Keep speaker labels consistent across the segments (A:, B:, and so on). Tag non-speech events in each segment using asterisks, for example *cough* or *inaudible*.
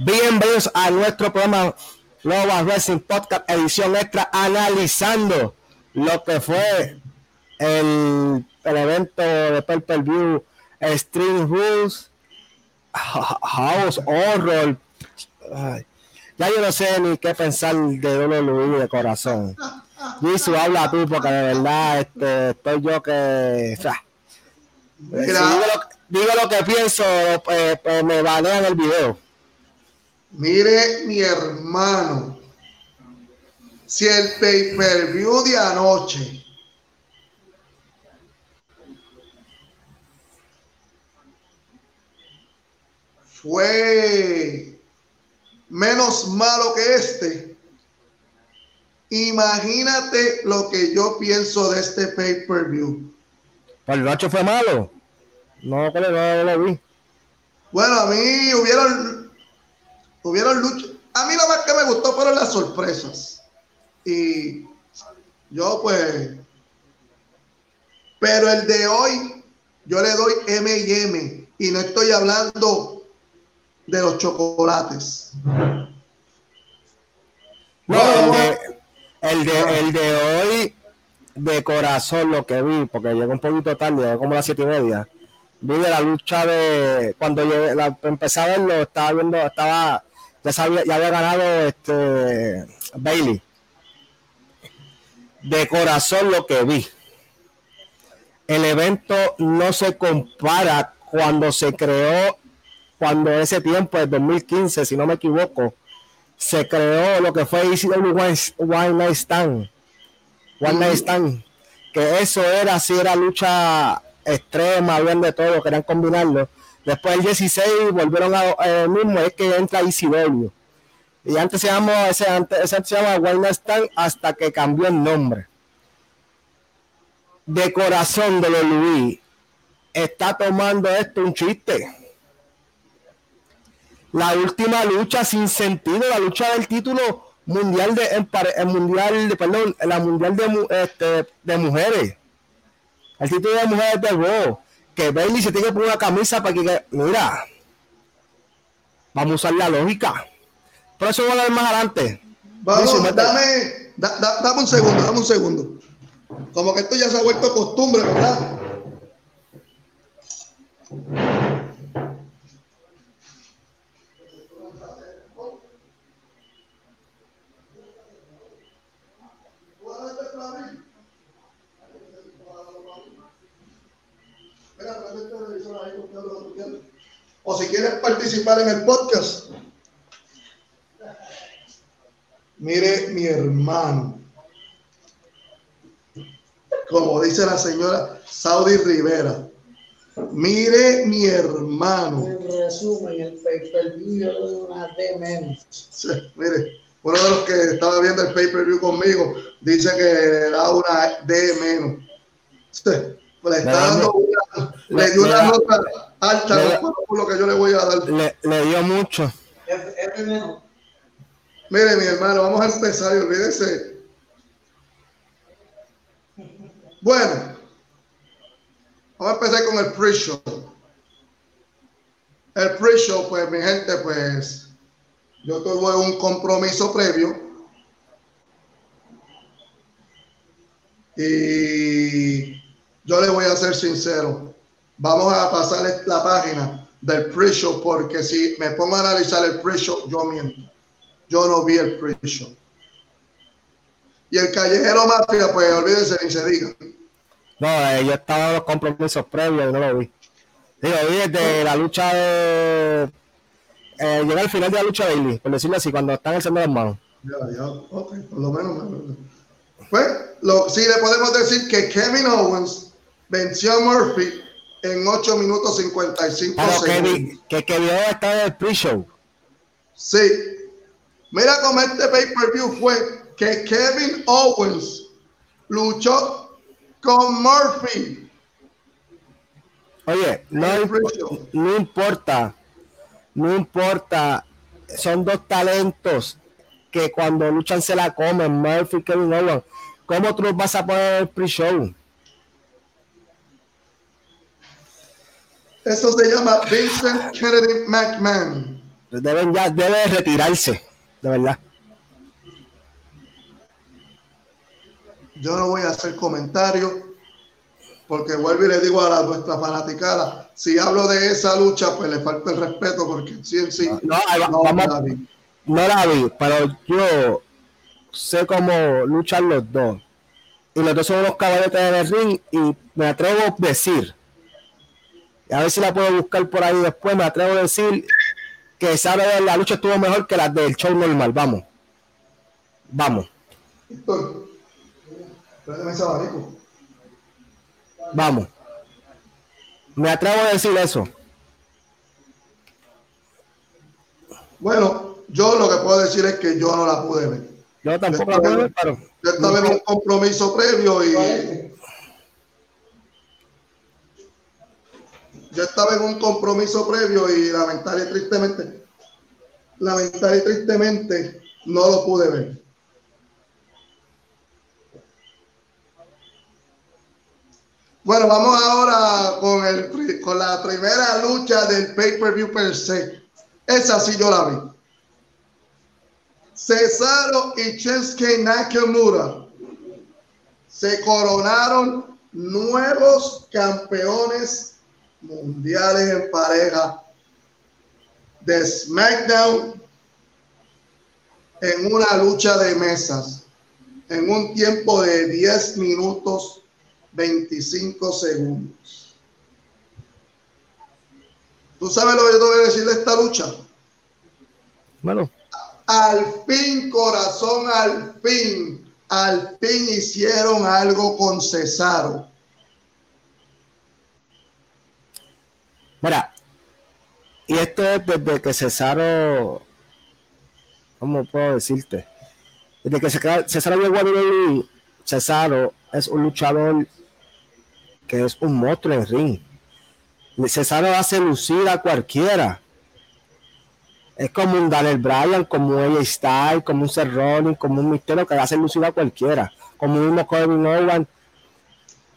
A: Bienvenidos a nuestro programa Global Wrestling Podcast edición extra analizando lo que fue el, el evento de Per View Stream Rules House Horror. Ay, ya yo no sé ni qué pensar de WWE de corazón. Jisoo, habla tú, porque de verdad este, estoy yo que. O sea, si digo, lo, digo, lo, que pienso, pues, pues me banean el video.
B: Mire, mi hermano, si el pay per view de anoche fue menos malo que este, imagínate lo que yo pienso de este pay per view.
A: ¿El fue malo? No, no lo vi.
B: Bueno, a mí hubieron, hubieron lucha. A mí lo más que me gustó fueron las sorpresas. Y yo pues, pero el de hoy, yo le doy M y M. Y no estoy hablando de los chocolates.
A: No, el de, el de, el de hoy, de corazón, lo que vi, porque llegó un poquito tarde, llegó como a las siete y media. Vi de la lucha de cuando yo la, empecé a verlo, estaba viendo, estaba, ya sabía, ya había ganado este Bailey. De corazón lo que vi. El evento no se compara cuando se creó cuando ese tiempo, el 2015, si no me equivoco, se creó lo que fue ECW One Night Stand. One Night Stand. Que eso era, así era lucha extrema, bien de todo, querían combinarlo. Después el 16 volvieron a eh, mismo, es que entra ECW. Y antes se llamaba, ese, antes, ese se llama One Night Stand hasta que cambió el nombre. De corazón de los Luis, está tomando esto un chiste la última lucha sin sentido, la lucha del título mundial de el mundial de perdón, la mundial de, este, de mujeres. El título de mujeres de Raw. Que Bailey se tiene que poner una camisa para que, mira, vamos a usar la lógica. Por eso voy a ver más adelante.
B: Vamos, dame, dame un segundo, dame un segundo. Como que esto ya se ha vuelto costumbre, ¿verdad? O si quieres participar en el podcast, mire mi hermano, como dice la señora Saudi Rivera, mire mi hermano. En resumen, el pay-per-view una D menos. Sí, mire, uno de los que estaba viendo el pay-per-view conmigo dice que da una D menos. Sí, le está dando una, le dio una nota alta le, por lo que yo le voy a dar.
A: Le, le dio mucho.
B: Mire, mi hermano, vamos a empezar y olvídese. Bueno, vamos a empezar con el pre-show. El pre-show, pues, mi gente, pues, yo tuve un compromiso previo. Y yo le voy a ser sincero. Vamos a pasar la página del pre-show porque si me pongo a analizar el pre-show, yo miento. Yo no vi el pre-show. Y el callejero mafia, pues olvídese ni se diga.
A: No, eh, yo estaba en los compromisos previos y no lo vi. Digo, vi desde la lucha de. Eh, llega al final de la lucha de Bailey, por decirlo así, cuando están haciendo las manos.
B: Ya, ya, ok, por lo menos. Pues, lo, sí le podemos decir que Kevin Owens venció a Murphy en 8 minutos 55 Pero
A: segundos. Que, que, que está en el pre-show.
B: Sí. Mira cómo este pay-per-view fue que Kevin Owens luchó con Murphy.
A: Oye, no, no importa, no importa, son dos talentos que cuando luchan se la comen, Murphy y Kevin Owens. ¿Cómo tú vas a poner el pre-show?
B: Eso se llama Vincent Kennedy McMahon.
A: Deben ya, debe retirarse, de verdad.
B: Yo no voy a hacer comentarios porque vuelvo y le digo a la, nuestra fanaticada, si hablo de esa lucha, pues le falta el respeto porque sí en sí
A: no, no, la vi. no la vi, pero yo sé cómo luchan los dos. Y los dos son unos caballetes de ring y me atrevo a decir, a ver si la puedo buscar por ahí después, me atrevo a decir que sabe de la lucha estuvo mejor que la del show normal. Vamos. Vamos. Vamos. Me atrevo a decir eso.
B: Bueno, yo lo que puedo decir es que yo no la pude ver.
A: Yo tampoco la pude ver, pero.
B: Yo estaba en un compromiso previo y. Yo estaba en un compromiso previo y lamentable tristemente, lamentable tristemente, no lo pude ver. Bueno, vamos ahora con, el, con la primera lucha del pay-per-view per se. Esa sí yo la vi. Cesaro y Shinsuke Nakamura se coronaron nuevos campeones mundiales en pareja de SmackDown en una lucha de mesas en un tiempo de 10 minutos 25 segundos. ¿Tú sabes lo que yo te voy a decir de esta lucha?
A: Bueno.
B: Al fin, corazón, al fin, al fin hicieron algo con Cesaro.
A: Mira, y esto es desde que Cesaro, ¿cómo puedo decirte? Desde que Cesaro llegó a Cesaro es un luchador que es un monstruo en ring. Cesaro hace lucir a cualquiera. Es como un Daniel Bryan, como un AJ Styles, como un Seth como un Misterio que hace lucir a cualquiera. Como un Kevin Owens.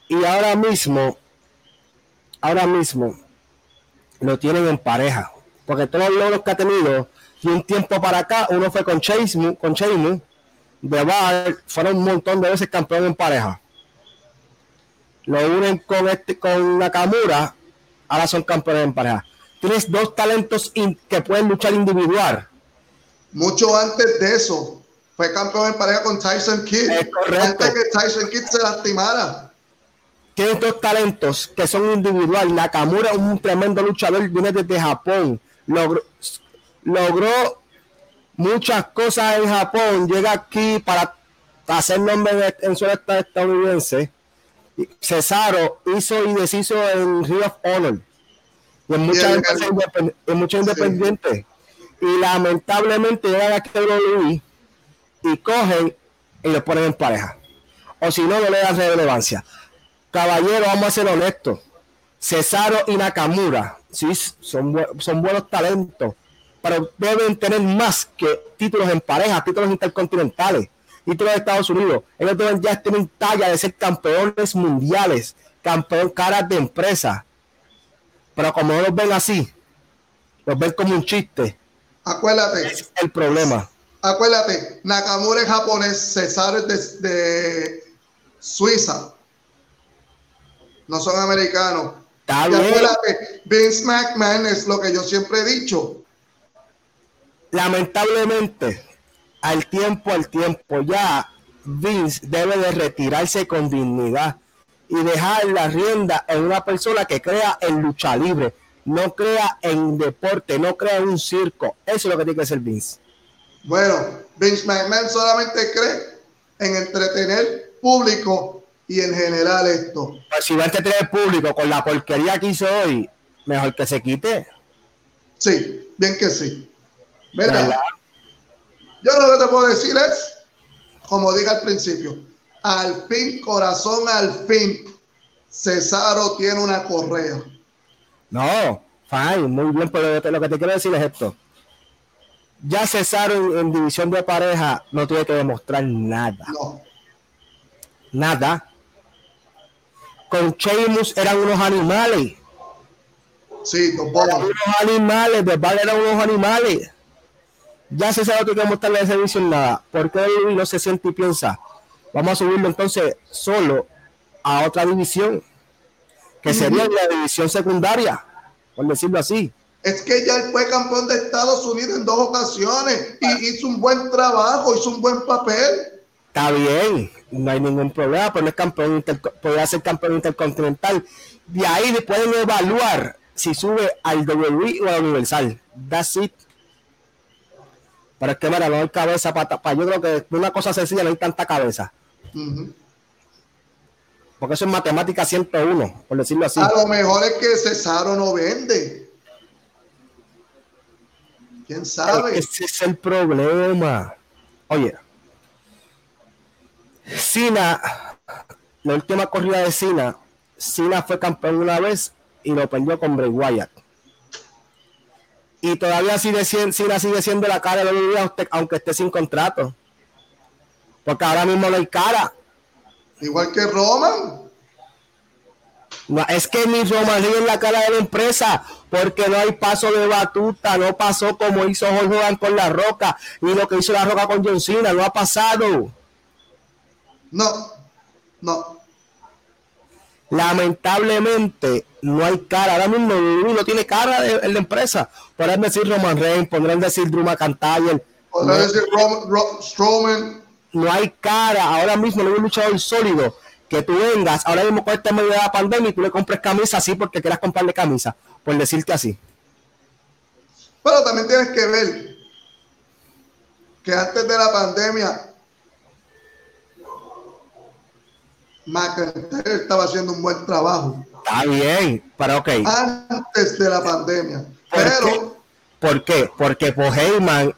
A: Y ahora mismo, ahora mismo, lo tienen en pareja. Porque todos los logros que ha tenido, y un tiempo para acá, uno fue con Chase, con Chase, de Bar, fueron un montón de veces campeón en pareja lo unen con este con Nakamura, ahora son campeones en pareja. Tienes dos talentos que pueden luchar individual.
B: Mucho antes de eso, fue campeón en pareja con Tyson Kidd. Antes que Tyson Kidd se lastimara.
A: Tienes dos talentos que son individual. Nakamura es un tremendo luchador, viene desde Japón. Logró, logró muchas cosas en Japón. Llega aquí para hacer nombre en su estado estadounidense Cesaro hizo y deshizo en Ring of Honor y en muchas, independientes. Y lamentablemente llegan a WWE y cogen y lo ponen en pareja. O si no, no le dan relevancia. Caballero, vamos a ser honestos. Cesaro y Nakamura sí, son, son buenos talentos, pero deben tener más que títulos en pareja, títulos intercontinentales títulos de Estados Unidos. Ellos deben ya tienen talla de ser campeones mundiales, campeón caras de empresa. Pero como no los ven así, los ven como un chiste.
B: Acuérdate.
A: Es el problema.
B: Acuérdate, Nakamura es japonés, César es de, Suiza. No son americanos. acuérdate, Vince McMahon es lo que yo siempre he dicho.
A: Lamentablemente, al tiempo, al tiempo, ya Vince debe de retirarse con dignidad y dejar la rienda en una persona que crea en lucha libre, no crea en deporte, no crea en un circo. Eso es lo que tiene que ser Vince.
B: Bueno, Vince McMahon solamente cree en entretener público y en general esto.
A: Pues si va a entretener público con la porquería que hizo hoy, mejor que se quite.
B: Sí, bien que sí. ¿Verdad? Yo lo que te puedo decir es, como dije al principio, al fin, corazón, al fin, Cesaro tiene una correa.
A: No, fine, muy bien, pero lo que te quiero decir es esto. Ya Cesaro en, división de pareja no tiene que demostrar nada. No. Nada. Con Sheamus eran unos animales.
B: Sí,
A: Eran unos animales, de Val eran unos animales. Ya se sabe que hay que mostrarle esa división nada. ¿Por qué no se siente y piensa? Vamos a subirlo entonces solo a otra división, que sería la división secundaria, por decirlo así.
B: Es que ya él fue campeón de Estados Unidos en dos ocasiones y hizo un buen trabajo, hizo un buen papel.
A: Está bien, no hay ningún problema, pero no es campeón, inter- podría ser campeón intercontinental. De ahí pueden evaluar si sube al WWE o al Universal. That's it. Pero es que, mira, no hay cabeza para, Yo creo que una cosa sencilla no hay tanta cabeza. Porque eso es matemática 101, por decirlo así.
B: A lo mejor es que Cesaro no vende. ¿Quién sabe?
A: Ese es el problema. Oye, Cena, la última corrida de Cena, Cena fue campeón una vez y lo perdió con Bray Wyatt. Y todavía sigue siendo, Cena sigue siendo la cara de la aunque esté sin contrato. Porque ahora mismo no hay cara.
B: Igual que Roman.
A: No, es que mi Roman Reigns es la cara de la empresa, porque no hay paso de batuta, no pasó como hizo Jorge Hogan con La Roca, ni lo que hizo La Roca con John Cena, no ha pasado.
B: No, no.
A: Lamentablemente no hay cara, ahora mismo no tiene cara de, en la empresa. Podrán decir Roman Reigns, podrán decir Drew McIntyre,
B: Podrá
A: no,
B: decir Rom- Ro- Strowman.
A: no hay cara, ahora mismo no hay un luchador sólido que tú vengas, ahora mismo con este medio de la pandemia y tú le compres camisa así porque quieras comprarle camisa, por decirte así.
B: Pero también tienes que ver que antes de la pandemia, McIntyre estaba haciendo un buen trabajo.
A: Está bien, pero ok.
B: Antes de la pandemia.
A: ¿Por
B: Pero,
A: ¿Por qué? Porque pues Heyman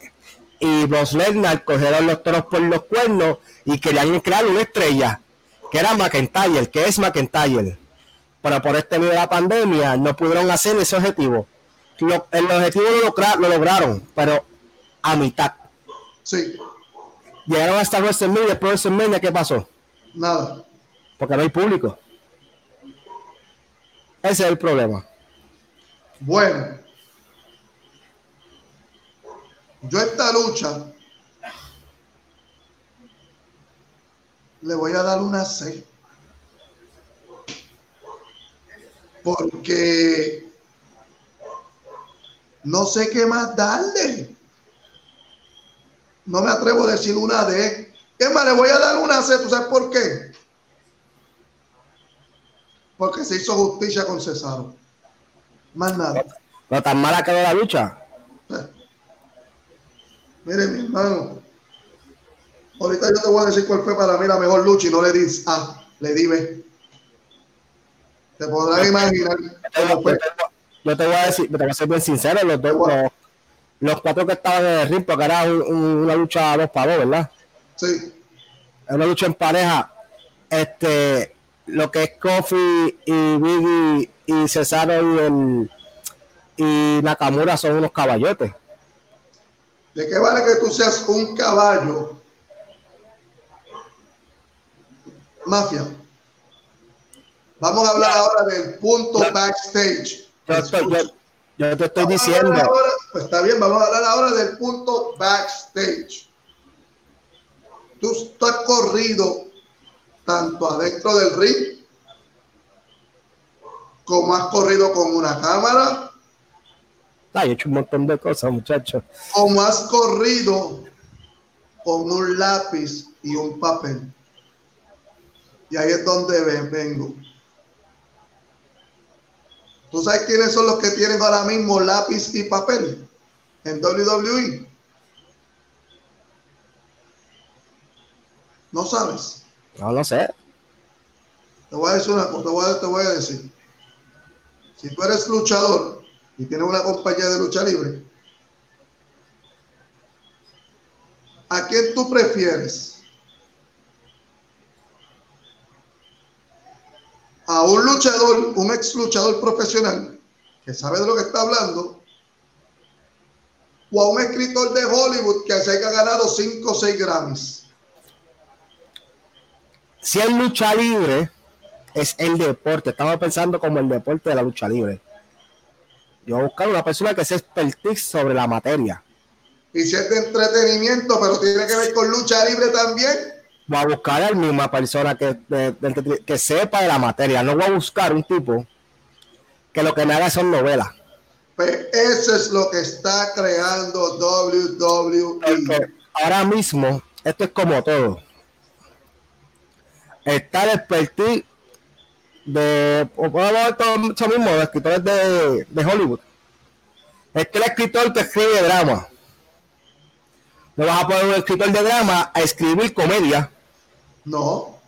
A: y Lesnar cogieron los toros por los cuernos y querían crear una estrella, que era McIntyre, que es McIntyre. Pero por este medio de la pandemia no pudieron hacer ese objetivo. Lo- el objetivo lo, logra- lo lograron, pero a mitad.
B: sí,
A: Llegaron hasta WrestleMania, después de WrestleMania, ¿qué pasó?
B: nada.
A: Porque no hay público. Ese es el problema.
B: Bueno, yo esta lucha le voy a dar una C. Porque no sé qué más darle. No me atrevo a decir una D. Es más, le voy a dar una C. ¿Tú sabes por qué? Porque se hizo justicia con Cesaro. Más nada.
A: No tan mala quedó la lucha.
B: Mire, mi hermano. Ahorita yo te voy a decir cuál fue para mí la mejor lucha y no le di A, le di B. Te podrás imaginar cómo fue.
A: Yo te voy a decir, te voy a ser bien sincero, los, dos- los, los cuatro que estaban en el ring, porque era un- un- una lucha dos para dos, ¿verdad?
B: Sí,
A: Era una lucha en pareja. Este, lo que es Kofi y Biggie y Cesaro y, el, y Nakamura son unos caballotes.
B: ¿de qué vale que tú seas un caballo? Mafia. Vamos a hablar ahora del punto backstage.
A: Yo, estoy- yo- yo te estoy
B: Vamos
A: diciendo,
B: ahora- pues está bien, vamos a hablar ahora del punto backstage. Tú, tú has corrido tanto adentro del ring como has corrido con una cámara,
A: ay, he hecho un montón de cosas, muchachos.
B: como has corrido con un lápiz y un papel. Y ahí es donde ven- vengo. ¿Tú sabes quiénes son los que tienen ahora mismo lápiz y papel en WWE? No sabes.
A: No, no sé.
B: Te voy a decir una cosa, te voy a, te voy a decir. Si tú eres luchador y tienes una compañía de lucha libre, ¿a quién tú prefieres? ¿A un luchador, un ex luchador profesional que sabe de lo que está hablando? ¿O a un escritor de Hollywood que se haya ganado 5 o 6 Grammys?
A: Si es lucha libre, es el deporte. Estamos pensando como el deporte de la lucha libre. Yo voy a buscar una persona que sea expertise sobre la materia.
B: Y si es de entretenimiento, pero tiene que ver con lucha libre también.
A: Voy a buscar a la misma persona que, que sepa de la materia. No voy a buscar un tipo que lo que me haga son novelas.
B: Pues eso es lo que está creando WWE.
A: ahora mismo, esto es como todo. Está el expertise de, o mismo, de escritores de, de Hollywood. Es que el escritor que escribe drama. No vas a poner un escritor de drama a escribir comedia.
B: No.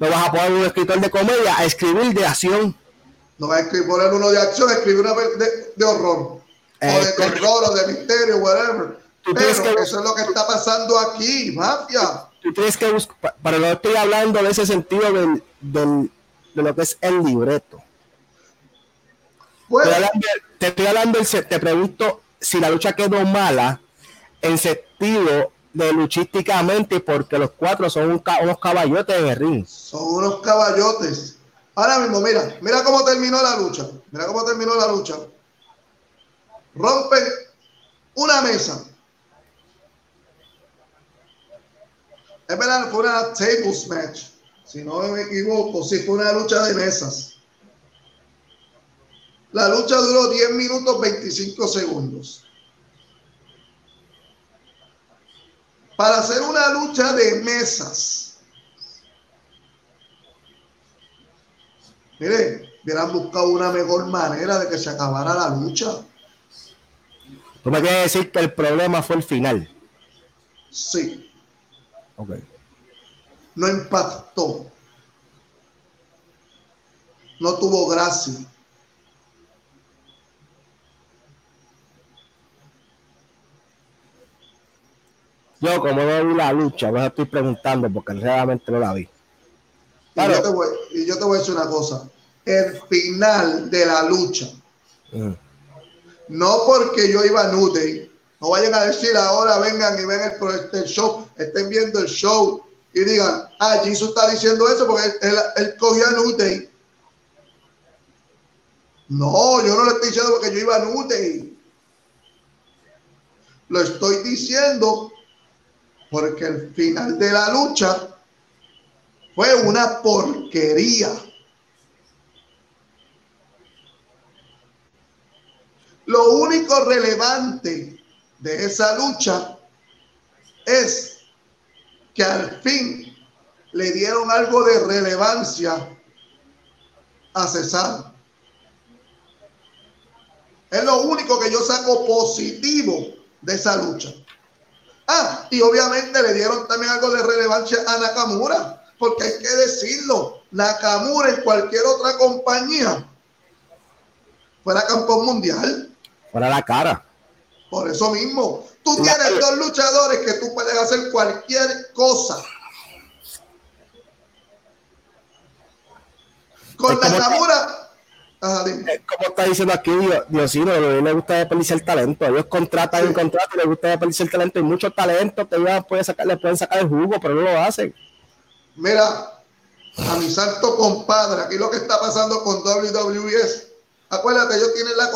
A: No vas a poner un escritor de comedia a escribir de acción.
B: No vas a escribir, poner uno de acción, escribir una de, de horror. o de terror, o de misterio, whatever. Pero eso es lo que está pasando aquí, mafia.
A: Tú tienes que buscar, pero no estoy hablando de ese sentido del, del de lo que es el libreto. te estoy hablando, te pregunto si la lucha quedó mala en sentido de luchísticamente porque los cuatro son unos caballotes en el ring.
B: Son unos caballotes. Ahora mismo, mira, mira cómo terminó la lucha. Mira cómo terminó la lucha. Rompen una mesa. Es verdad, fue una tables match si no me equivoco, si fue una lucha de mesas. La lucha duró 10 minutos 25 segundos. Para hacer una lucha de mesas. Mire, hubieran buscado una mejor manera de que se acabara la lucha.
A: ¿Tú me quieres decir que el problema fue el final?
B: Sí.
A: Ok
B: no impactó, no tuvo gracia.
A: Yo, como no vi la lucha, me estoy preguntando porque realmente no la vi.
B: Y, yo te voy, y, yo te voy, a decir una cosa: el final de la lucha, mm. no porque yo iba a Nude, no vayan a decir ahora vengan y ven el, el show, estén viendo el show y digan, ah, Jesus está diciendo eso porque él, él, cogía Nutey. No, yo no le estoy diciendo porque yo iba a Nutey. Lo estoy diciendo porque el final de la lucha fue una porquería. Lo único relevante de esa lucha es que al fin le dieron algo de relevancia a César. Es lo único que yo saco positivo de esa lucha. Ah, y obviamente le dieron también algo de relevancia a Nakamura, porque hay que decirlo, Nakamura en cualquier otra compañía fuera campeón mundial.
A: Fuera la cara.
B: Por eso mismo, Tú tienes dos luchadores que tú puedes hacer cualquier cosa. Con la Nakamura.
A: Como está diciendo aquí Diosino, a mí me gusta desperdiciar talento. Ellos contratan y contratan y les gusta desperdiciar talento. Hay muchos talentos que ellos pueden sacar, le pueden sacar el jugo, pero no lo hacen.
B: Mira, a mi santo compadre, aquí lo que está pasando con WWE es, acuérdate, ellos tienen la,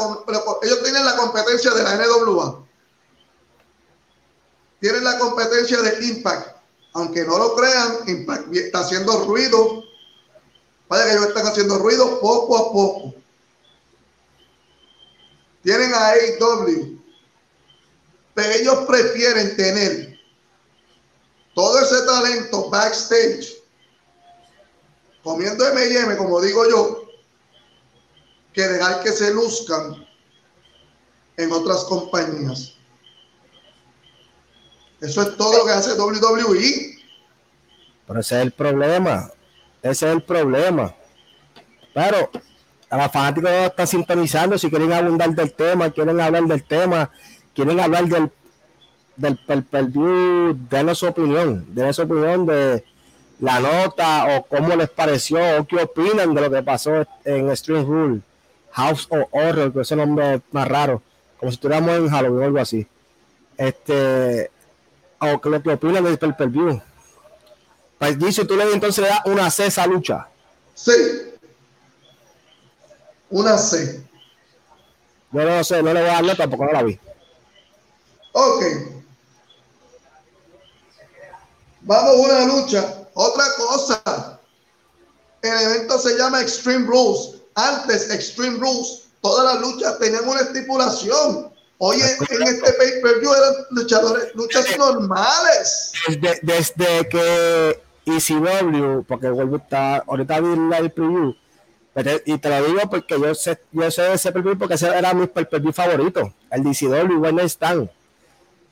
B: ellos tienen la competencia de la NWA tienen la competencia de Impact. Aunque no lo crean, Impact está haciendo ruido. Vaya que ellos están haciendo ruido poco a poco. Tienen a AEW. Pero ellos prefieren tener todo ese talento backstage comiendo M&M, como digo yo, que dejar que se luzcan en otras compañías. Eso es todo lo que hace WWE.
A: Pero ese es el problema. Ese es el problema. Pero a los fanáticos no están sintonizando. Si quieren abundar del tema, quieren hablar del tema, quieren hablar del del per, view, denle su opinión, denle su opinión de la nota o cómo les pareció o qué opinan de lo que pasó en Stream Rule, House of Horror, que ese nombre más raro, como si estuviéramos en Halloween o algo así. Este, o que lo que opinan del pay per view. Pues dice, tú le entonces le das una C esa lucha.
B: Sí. Una C.
A: Yo no sé, no le voy a dar tampoco no la vi.
B: Ok. Vamos a una lucha. Otra cosa. El evento se llama Extreme Rules. Antes, Extreme Rules, todas las luchas tenían una estipulación. Oye, en este pay-per-view eran luchadores, luchas normales.
A: Desde, desde que ECW, porque vuelvo a ahorita vi el preview, y te lo digo porque yo sé, yo sé ese pay porque ese era mi pay-per-view favorito, el DCW When Stand.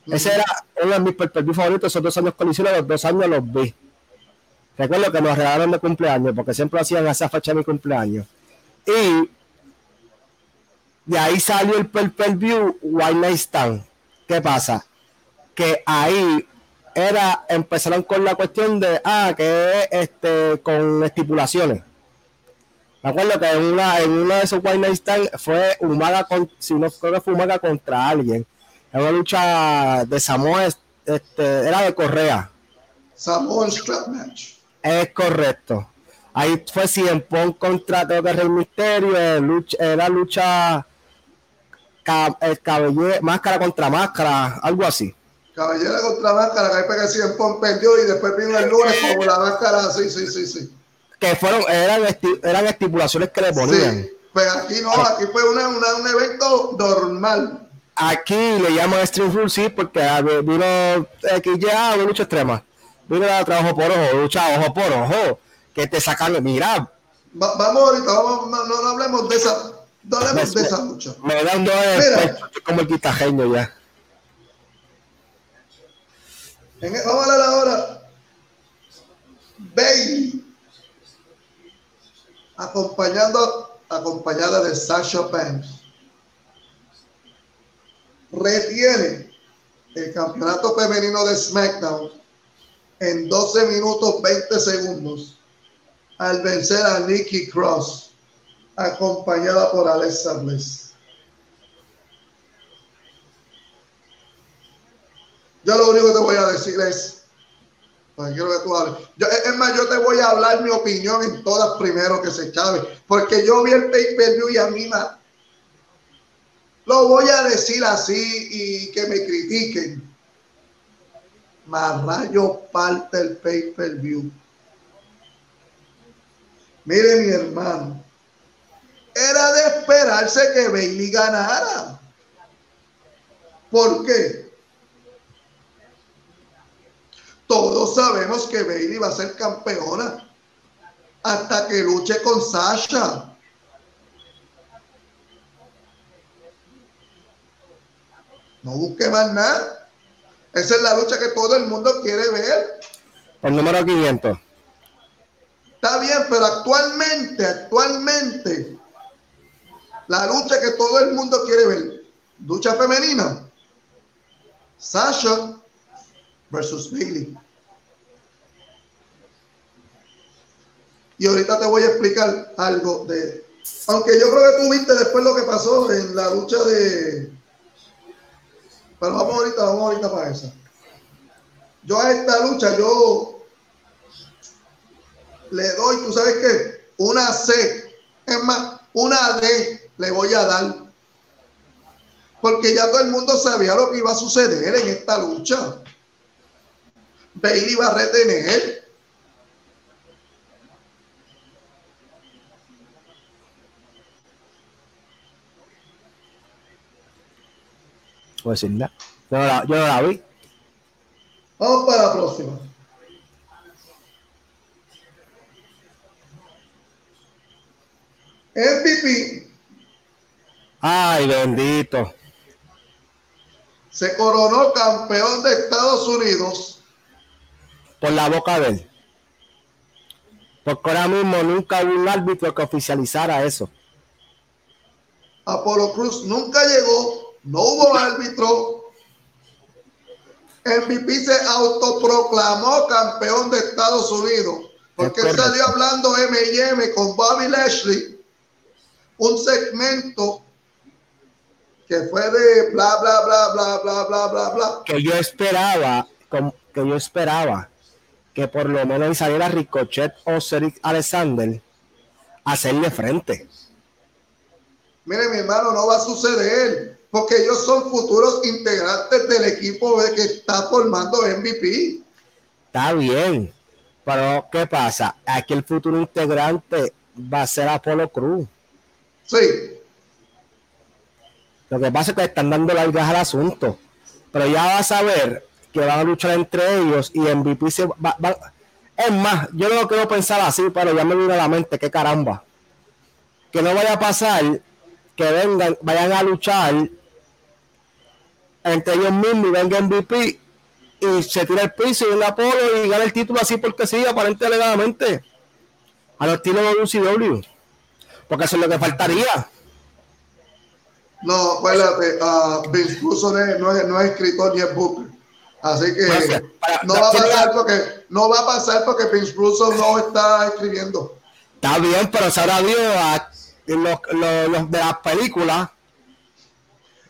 A: Ese era uno de mis pay-per-view favoritos, esos dos años colisión, los dos años los vi. Recuerdo que nos regalaron de cumpleaños, porque siempre hacían esa fecha de mi cumpleaños. Y de ahí salió el pay-per-view White Night Stand. ¿Qué pasa? Que ahí era, empezaron con la cuestión de, ah, que este, con estipulaciones. Me acuerdo que en una, en uno de esos White Night Stand fue Umaga, con, si no creo que fue Umaga contra alguien. En una lucha de Samoa, este, era de Correa.
B: Samoa Strap Match.
A: Es correcto. Ahí fue Cien Pong contra de Rey Misterio, era lucha el cabellera, máscara contra máscara, algo así.
B: Cabellera contra máscara, que hay que Cien Pong perdió y después vino el lunes como la máscara, sí, sí, sí, sí.
A: Que fueron, eran, eran estipulaciones que le ponían. Sí,
B: pero aquí no, aquí fue una, un evento normal.
A: Aquí le llaman Stream Full, sí, porque vino aquí ya lucha extrema. Vino a trabajo por ojo, lucha ojo por ojo que te sacan, mira.
B: vamos ahorita, vamos, no, no, hablemos de esa, no hablemos de esa lucha.
A: Me dos mira, como el quitajeño ya.
B: En, vamos a hablar ahora. Bailey. Acompañando, acompañada de Sasha Banks. Retiene el campeonato femenino de SmackDown en 12 minutos 20 segundos al vencer a Nikki Cross, acompañada por Alexa Bliss. Yo lo único que te voy a decir es, pues quiero que tú hables. es más, yo te voy a hablar mi opinión en todas primero que se cabe, porque yo vi el pay-per-view y a mí me, lo voy a decir así y que me critiquen. Más rayo parte el pay-per-view. Mire mi hermano, era de esperarse que Bailey ganara. ¿Por qué? Todos sabemos que Bailey va a ser campeona hasta que luche con Sasha. No busque más nada. Esa es la lucha que todo el mundo quiere ver.
A: El número 500.
B: Está bien, pero actualmente, actualmente, la lucha que todo el mundo quiere ver, lucha femenina, Sasha versus Bailey. Y ahorita te voy a explicar algo de, aunque yo creo que tú viste después lo que pasó en la lucha de, pero vamos ahorita, vamos ahorita para esa. Yo a esta lucha, yo le doy, tú sabes qué, una C, es más, una D le voy a dar. Porque ya todo el mundo sabía lo que iba a suceder en esta lucha. Bailey iba a retener.
A: Pues sin nada. Yo no la, yo no la vi.
B: Vamos para la próxima. MVP.
A: Ay, bendito.
B: Se coronó campeón de Estados Unidos.
A: Por la boca de él. Porque ahora mismo nunca hubo un árbitro que oficializara eso.
B: Apolo Cruz nunca llegó, no hubo árbitro. MVP se autoproclamó campeón de Estados Unidos. Porque salió hablando MM con Bobby Lashley un segmento que fue de bla, bla, bla, bla, bla, bla, bla, bla.
A: Que yo esperaba, que yo esperaba que por lo menos saliera Ricochet o Cedric Alexander a hacerle frente.
B: Mire, mi hermano, no va a suceder porque ellos son futuros integrantes del equipo que está formando MVP.
A: Está bien, pero ¿qué pasa? Aquí el futuro integrante va a ser Apolo Cruz.
B: Sí.
A: Lo que pasa es que están dando largas al asunto, pero ya vas a ver que van a luchar entre ellos y MVP se va, es más, yo no quiero pensar así, pero ya me vino a la mente, que caramba. Que no vaya a pasar que vengan, vayan a luchar entre ellos mismos y venga MVP y se tira el piso y un Apolo y gana el título así porque sí, aparentemente alegadamente. A los tiros de UCW. Porque eso es lo que faltaría.
B: No, acuérdate, uh, Vince no es, no es escritor ni es Booker. Así que no va a pasar porque no va a pasar porque Vince Russo no está escribiendo.
A: Está bien, pero se ahora Dios los, los, de las películas.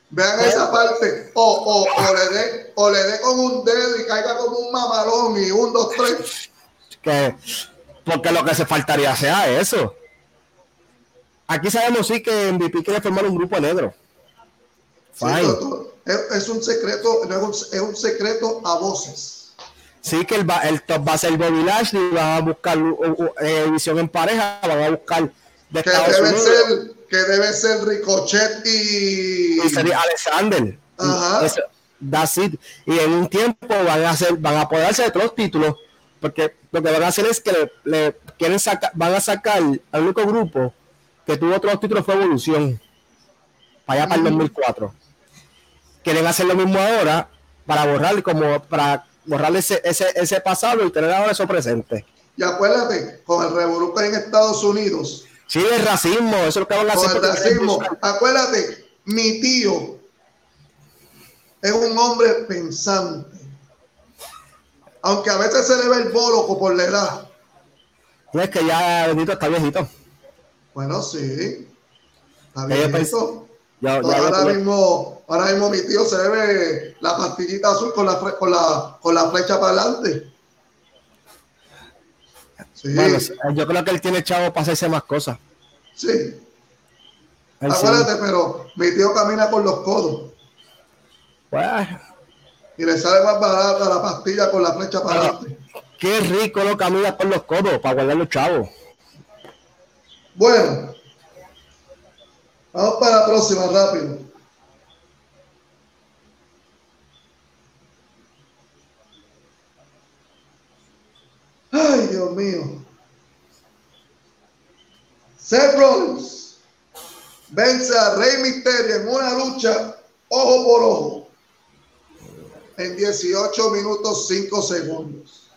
B: Vean esa parte. O, o, o, le dé, o le dé con un dedo y caiga como un mamalón y un, dos, tres.
A: Que, porque lo que se faltaría sea eso. Aquí sabemos sí que MVP quiere formar un grupo negro.
B: es, un secreto, es un, secreto a voces.
A: Sí, que el, el top va a ser Bobby Lashley, van a buscar eh, visión en pareja, van a buscar
B: que debe Ser, que debe ser Ricochet y.
A: Y sería Alexander. Ajá. Y en un tiempo van a hacer, van a apoderarse de todos los títulos, porque lo que van a hacer es que le, quieren sacar, van a sacar al único grupo que tuvo otros títulos fue Evolución, para allá para el 2004. Quieren hacer lo mismo ahora para borrar como para borrar ese, ese, ese pasado y tener ahora eso presente.
B: Y acuérdate, con el revolución en Estados Unidos,
A: Sí, el racismo, eso es lo que a
B: hacer. el racismo. Acuérdate, mi tío es un hombre pensante. Aunque a veces se le ve el bolo por la edad.
A: No es que ya Benito está viejito.
B: Bueno, sí. Está viejito. ahora, mismo, ahora mismo mi tío se ve la pastillita azul con la, con la, con la flecha para adelante.
A: Bueno, yo creo que él tiene chavo para hacerse más cosas.
B: Sí. Acuérdate, pero mi tío camina con los codos. Y le sale más barata la pastilla con la flecha para adelante.
A: Qué rico lo camina con los codos para guardar los chavos.
B: Bueno, vamos para la próxima, rápido. Ay, Dios mío. Seth Rollins vence a Rey Mysterio en una lucha ojo por ojo en 18 minutos 5 segundos.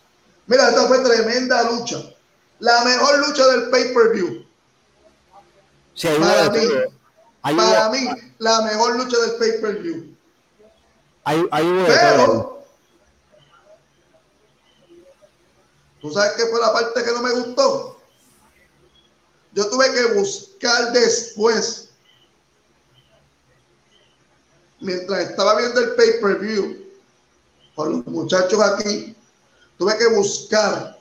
B: Mira, esta fue tremenda lucha. La mejor lucha del pay-per-view. Para mí, para mí, la mejor lucha del pay-per-view. Pero ¿Tú sabes qué fue la parte que no me gustó? Yo tuve que buscar después, mientras estaba viendo el pay-per-view, con los muchachos aquí, tuve que buscar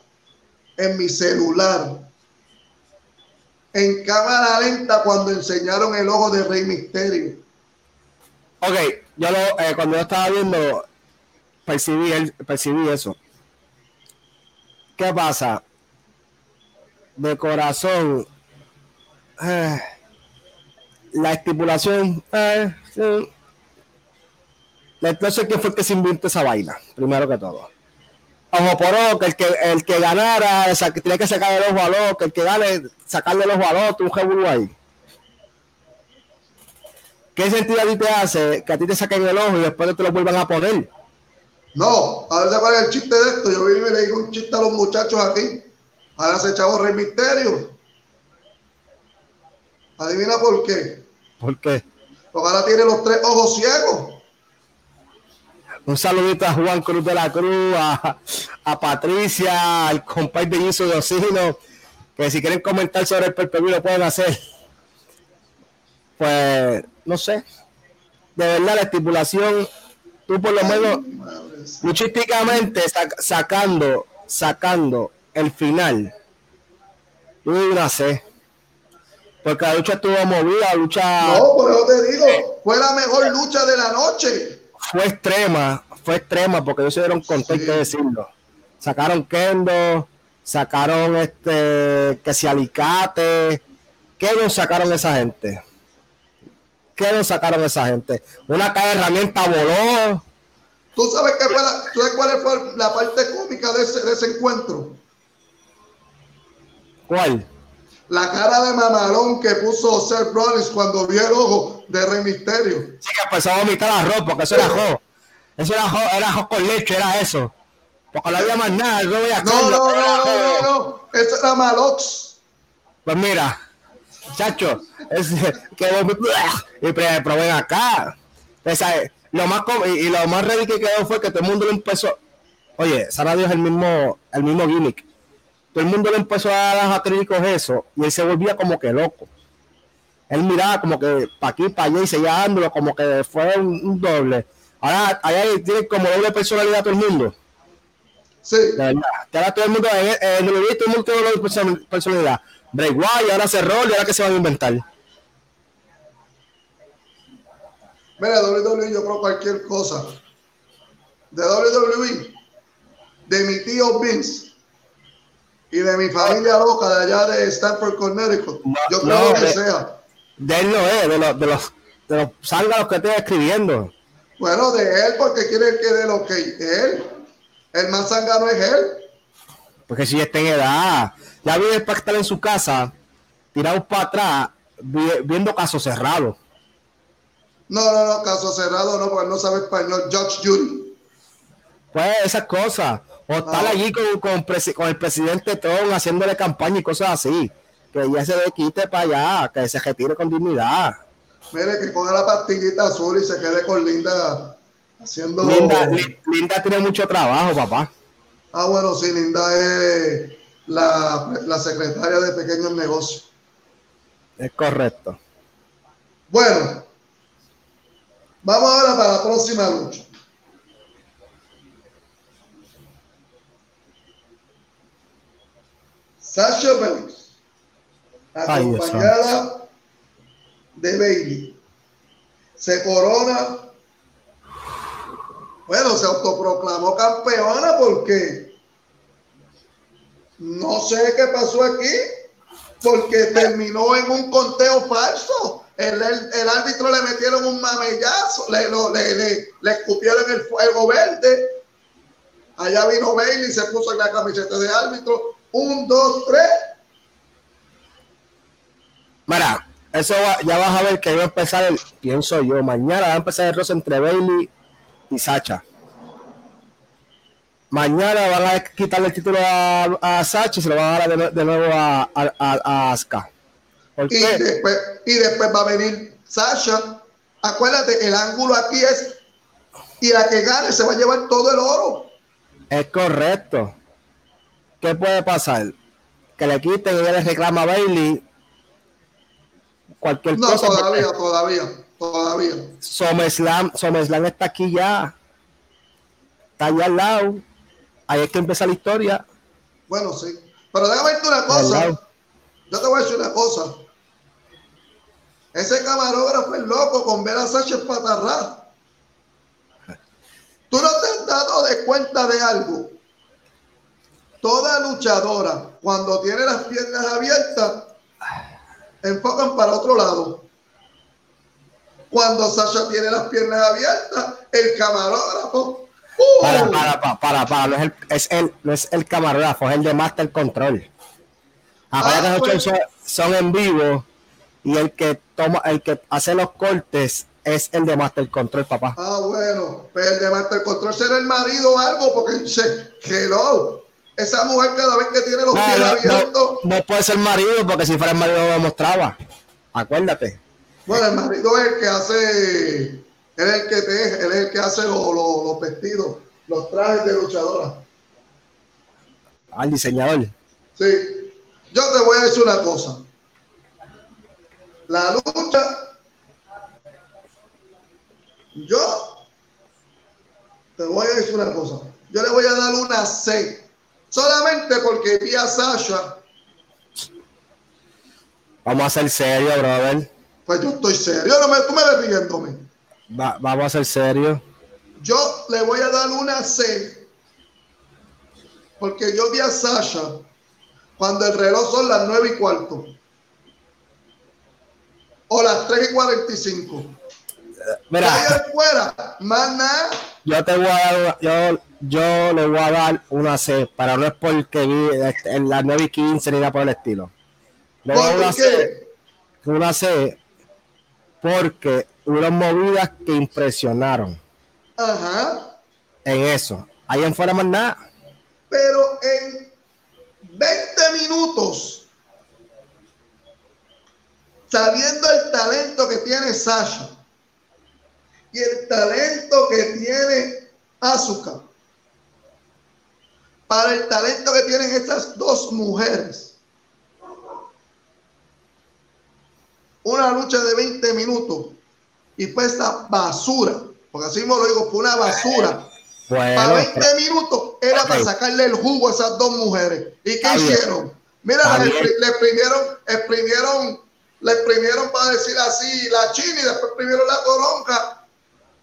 B: en mi celular, en cámara lenta, cuando enseñaron el ojo de Rey Misterio.
A: Ok, yo lo, eh, cuando yo estaba viendo, percibí, percibí eso. ¿Qué pasa? De corazón, eh, la estipulación, eh, entonces, ¿quién fue el que se inventó esa vaina? Primero que todo. Ojo por ojo, que el que, el que ganara, tiene que sacar el ojo al otro, que el que gane, sacarle el ojo al otro, un jebulu ahí. ¿Qué sentido a ti te hace que a ti te saquen el ojo y después te lo vuelvan a poner?
B: No, a ver cuál es el chiste de esto. Yo vi y le digo un chiste a los muchachos aquí. Ahora se echaba Rey Misterio. Adivina por qué.
A: ¿Por qué?
B: Porque ahora tiene los tres ojos ciegos.
A: Un saludito a Juan Cruz de la Cruz, a, Patricia, al compañero de Iso de que si quieren comentar sobre el perpetuo lo pueden hacer. Pues, no sé. De verdad, la estipulación, tú por lo menos luchísticamente sacando, sacando el final, yo una C. Porque la lucha estuvo movida, lucha.
B: No, por eso te digo, fue la mejor lucha de la noche.
A: Fue extrema, fue extrema, porque ellos se dieron contento de decirlo. Sacaron Kendo, sacaron este, que si alicate. ¿Qué nos sacaron esa gente? ¿Qué nos sacaron esa gente? Una caja de herramienta voló.
B: ¿Tú sabes, qué fue la, ¿tú sabes cuál fue la parte cómica de ese, de ese encuentro?
A: ¿Cuál?
B: La cara de mamalón que puso Seth Rollins cuando vio el ojo de Rey Misterio.
A: Sí, que empezó a vomitar arroz, porque eso era jo. Eso era jo, era jo con leche, era eso. Porque no había más nada, no voy a
B: No, no, no, no, no, no, eso era Malox.
A: Pues mira, chacho, es *laughs* que y pero ven acá. Lo más y, y lo más ready que quedó fue que todo el mundo le empezó. Oye, Sara Dios es el mismo, el mismo gimmick todo el mundo le empezó a dar a Trínicos eso y él se volvía como que loco. Él miraba como que para aquí, para allá y seguía dándolo como que fue un, doble. Ahora, allá tiene como doble personalidad todo el mundo.
B: Sí.
A: De verdad. Que ahora todo el mundo, en, en el video todo el mundo tiene doble personalidad. Bray Wyatt, ahora cerró y ahora que se van a inventar.
B: Mira, WWE, yo creo cualquier cosa. De WWE, de mi tío Vince y de mi familia loca de allá de Stanford, Connecticut. Yo creo que sea.
A: De él no es, de los, de los, de los que estoy escribiendo.
B: Bueno, de él, porque quiere que de lo que él. El más zángano es él.
A: Porque si está en edad, ya viene para estar en su casa, tirado para atrás, viendo caso cerrado.
B: No, no, no, caso cerrado no, porque no sabe español. Judge Judy.
A: Pues esas cosas. O estar ah. allí con, con, con, el presidente Trump haciéndole campaña y cosas así. Que ya se le quite para allá, que se retire con dignidad.
B: Mire, que ponga la pastillita azul y se quede con Linda haciendo.
A: Linda, Linda tiene mucho trabajo, papá.
B: Ah, bueno, sí, Linda es la, la secretaria de pequeños negocios.
A: Es correcto.
B: Bueno, vamos ahora para la próxima lucha. Sasha Banks, acompañada de Bailey, se corona, bueno, se autoproclamó campeona porque no sé qué pasó aquí, porque terminó en un conteo falso. El, árbitro le metieron un mamellazo, le, le, le, escupieron el fuego verde. Allá vino Bailey se puso en la camiseta de árbitro un, dos, tres.
A: Mira, eso ya vas a ver que va a empezar el, pienso yo, mañana va a empezar el roce entre Bailey y Sacha. Mañana van a quitarle el título a, Sacha y se lo van a dar de, nuevo a, a, Asuka.
B: Y después, y después va a venir Sacha. Acuérdate, el ángulo aquí es y la que gane se va a llevar todo el oro.
A: Es correcto. ¿Qué puede pasar? Que le quiten y le reclama a Bailey cualquier
B: cosa.
A: No,
B: todavía, todavía, todavía.
A: SummerSlam, SummerSlam está aquí ya. Está allá al lado. Ahí es que empieza la historia.
B: Bueno, sí. Pero déjame decirte una cosa. Yo te voy a decir una cosa. Ese camarógrafo es loco con ver a Sánchez Patarrá. ¿Tú no te has dado de cuenta de algo? Toda luchadora, cuando tiene las piernas abiertas, enfocan para otro lado. Cuando Sasha tiene las piernas abiertas, el camarógrafo.
A: ¡uh! Para, para, para, para, no es el, es el, no es el camarógrafo, es el de Master Control. Ahora ah, pues. son, en vivo y el que toma, el que hace los cortes es el de Master Control, papá.
B: Ah, bueno, pero pues el de Master Control será el marido o algo, porque se hello. Esa mujer cada vez que tiene los pies abiertos.
A: No, puede ser marido, porque si fuera el marido lo mostraba. Acuérdate.
B: Bueno, el marido es el que hace. Él es el que te, él es el que hace los, vestidos, los trajes de luchadora.
A: Al diseñador.
B: Sí. Yo te voy a decir una cosa. La lucha. Yo te voy a decir una cosa. Yo le voy a dar una C solamente porque vi a Sasha.
A: Vamos a ser serios, brother.
B: Pues yo estoy serio, no me, tú me ves riéndome.
A: vamos a ser serios.
B: Yo le voy a dar una C. Porque yo vi a Sasha cuando el reloj son las 9 y cuarto. O las 3 y 45.
A: Mira,
B: fuera, más nada.
A: Yo te voy a dar, yo, yo le voy a dar una C, para no es porque vi en las 9 y 15 ni nada por el estilo. Le voy a una C, una C porque hubo movidas que impresionaron.
B: Ajá.
A: En eso. Ahí en fuera más nada.
B: Pero en 20 minutos, sabiendo el talento que tiene Sasha y el talento que tiene Asuka, para el talento que tienen estas dos mujeres, una lucha de 20 minutos y pues esta basura, porque así mismo lo digo, fue una basura. para 20 minutos era para sacarle el jugo a esas dos mujeres. ¿Y qué hicieron? Mira, le, exprimieron, exprimieron, le exprimieron para decir así la china y después exprimieron la toronca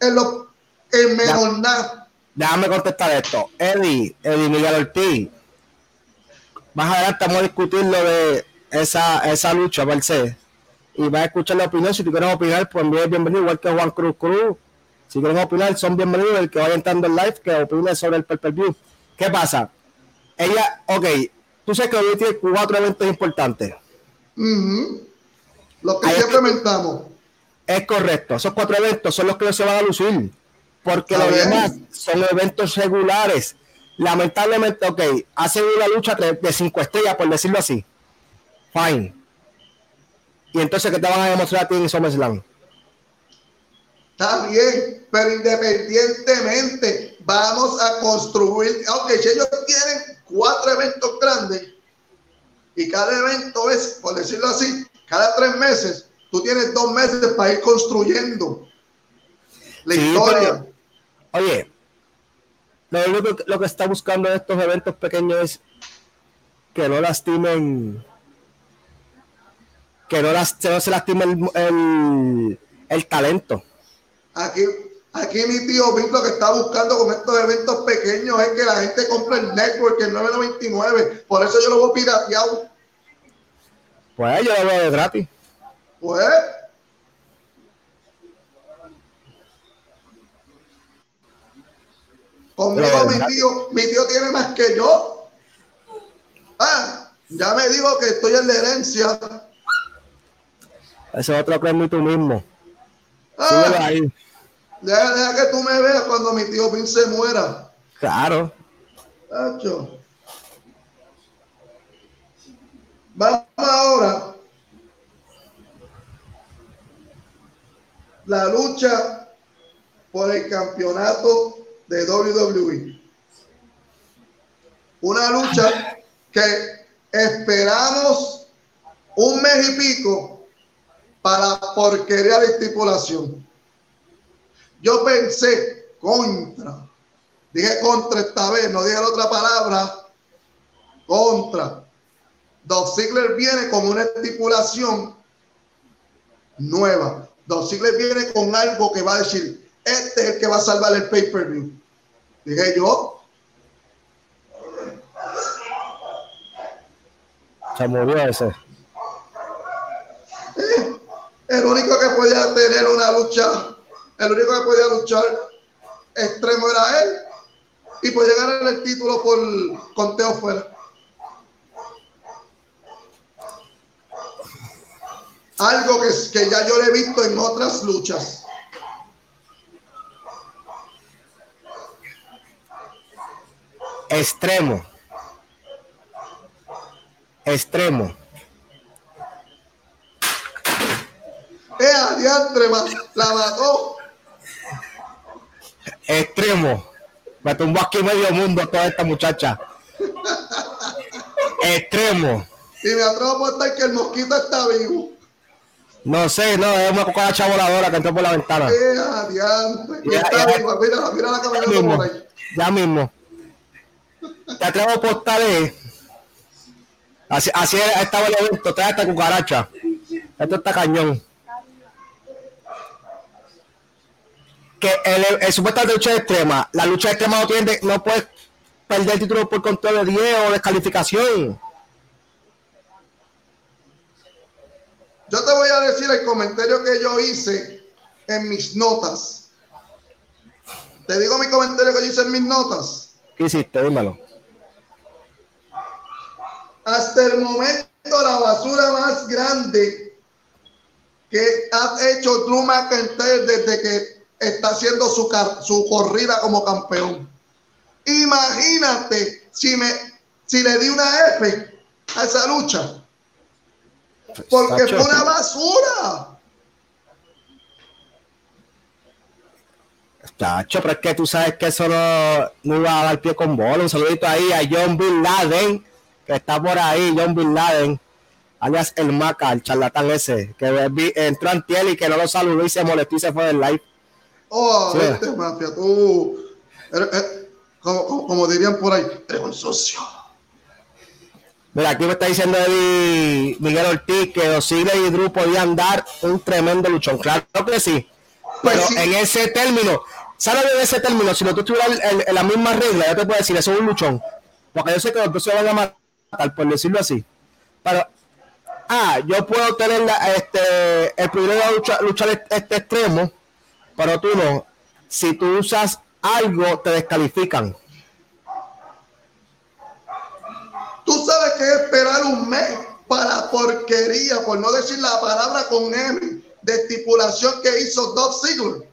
B: en lo en mejor nada.
A: Déjame contestar esto. Eddie, Eddie Miguel Ortiz. Más adelante vamos a discutir lo de esa, esa lucha, per se y vas a escuchar la opinión. Si tú quieres opinar, pues bienvenido, igual que Juan Cruz Cruz. Si quieren opinar, son bienvenidos. El que vaya entrando en live, que opine sobre el pay view ¿Qué pasa? Ella, ok, tú sabes que hoy tiene cuatro eventos importantes.
B: Lo que siempre comentamos.
A: Es correcto. Esos cuatro eventos son los que no se van a lucir. Porque los demás son eventos regulares. Lamentablemente, ok, hacen una lucha de cinco estrellas, por decirlo así. Fine y entonces, ¿qué te van a demostrar a ti en SummerSlam?
B: Está bien, pero independientemente, vamos a construir. Ok, si ellos tienen cuatro eventos grandes y cada evento es, por decirlo así, cada tres meses, tú tienes dos meses para ir construyendo la historia.
A: oye, lo, lo que está buscando en estos eventos pequeños es que no lastimen que no, las, no se lastime el, el, talento.
B: Aquí, aquí mi tío Vic lo que está buscando con estos eventos pequeños es que la gente compre el network el 999. Por eso yo lo voy pirateado.
A: Pues yo lo veo de gratis.
B: Pues. Conmigo mi tío, mi tío tiene más que yo. Ah, ya me digo que estoy en la herencia
A: ese otro premio tú mismo.
B: Ah, ahí. Deja, que tú me veas cuando mi tío Pin se muera.
A: Claro.
B: Vamos ahora. La lucha por el campeonato de WWE. Una lucha que esperamos un mes y pico para porquería de estipulación. Yo pensé contra. Dije contra esta vez, no dije la otra palabra. Contra. Dos Ziggler viene con una estipulación nueva. Dos Ziggler viene con algo que va a decir, este es el que va a salvar el pay-per-view. Dije yo.
A: Se murió ese.
B: El único que podía tener una lucha, el único que podía luchar extremo era él y podía ganar el título por conteo fuera. Algo que, que ya yo le he visto en otras luchas.
A: Extremo. Extremo.
B: ¡Eh, adiantre! La mató.
A: Extremo. Me tumbó aquí medio mundo toda esta muchacha. *laughs* Extremo.
B: Y me atrevo a estar que el mosquito está vivo.
A: No sé, no, es una cucaracha voladora que entró por la ventana.
B: ¡Eh! Ya, está ya, viva, mira, mira la camioneta por ahí.
A: Ya mismo. Te atrevo a postar, Así, así estaba el evento, trae esta cucaracha. Esto está cañón. Que el, el, supuesto de lucha extrema, la lucha extrema no tiene, no puede perder el título por control de 10 o descalificación.
B: Yo te voy a decir el comentario que yo hice en mis notas. Te digo mi comentario que yo hice en mis notas.
A: ¿Qué hiciste? Dímelo.
B: Hasta el momento, la basura más grande que ha hecho Drew McIntyre desde que está haciendo su, su corrida como campeón. Imagínate si, me, si le di una F a esa lucha. Porque fue una basura.
A: Chacho, pero es que tú sabes que eso no, no iba a dar pie con bola. Un saludito ahí a John Bin Laden, que está por ahí, John Bin Laden, alias el Maca, el charlatán ese, que entró en tiel y que no lo saludó y se molestó y se fue del live.
B: Oh, este mafia, tú. como, como, dirían por ahí, eres un socio.
A: Mira, aquí me está diciendo Miguel Ortiz que Osiris y Drew podían dar un tremendo luchón. Claro que sí. Pero pues en ese término, ¿sabes de ese término? Si no tú estuvieras en, la misma regla, yo te puedo decir, eso es un luchón. Porque yo sé que los dos se van a matar, por decirlo así. Pero, ah, yo puedo tener la, este, el privilegio de luchar, luchar este extremo, pero tú no. Si tú usas algo, te descalifican.
B: Tú sabes que esperar un mes para porquería, por no decir la palabra con M, de estipulación que hizo Doug Ziggler.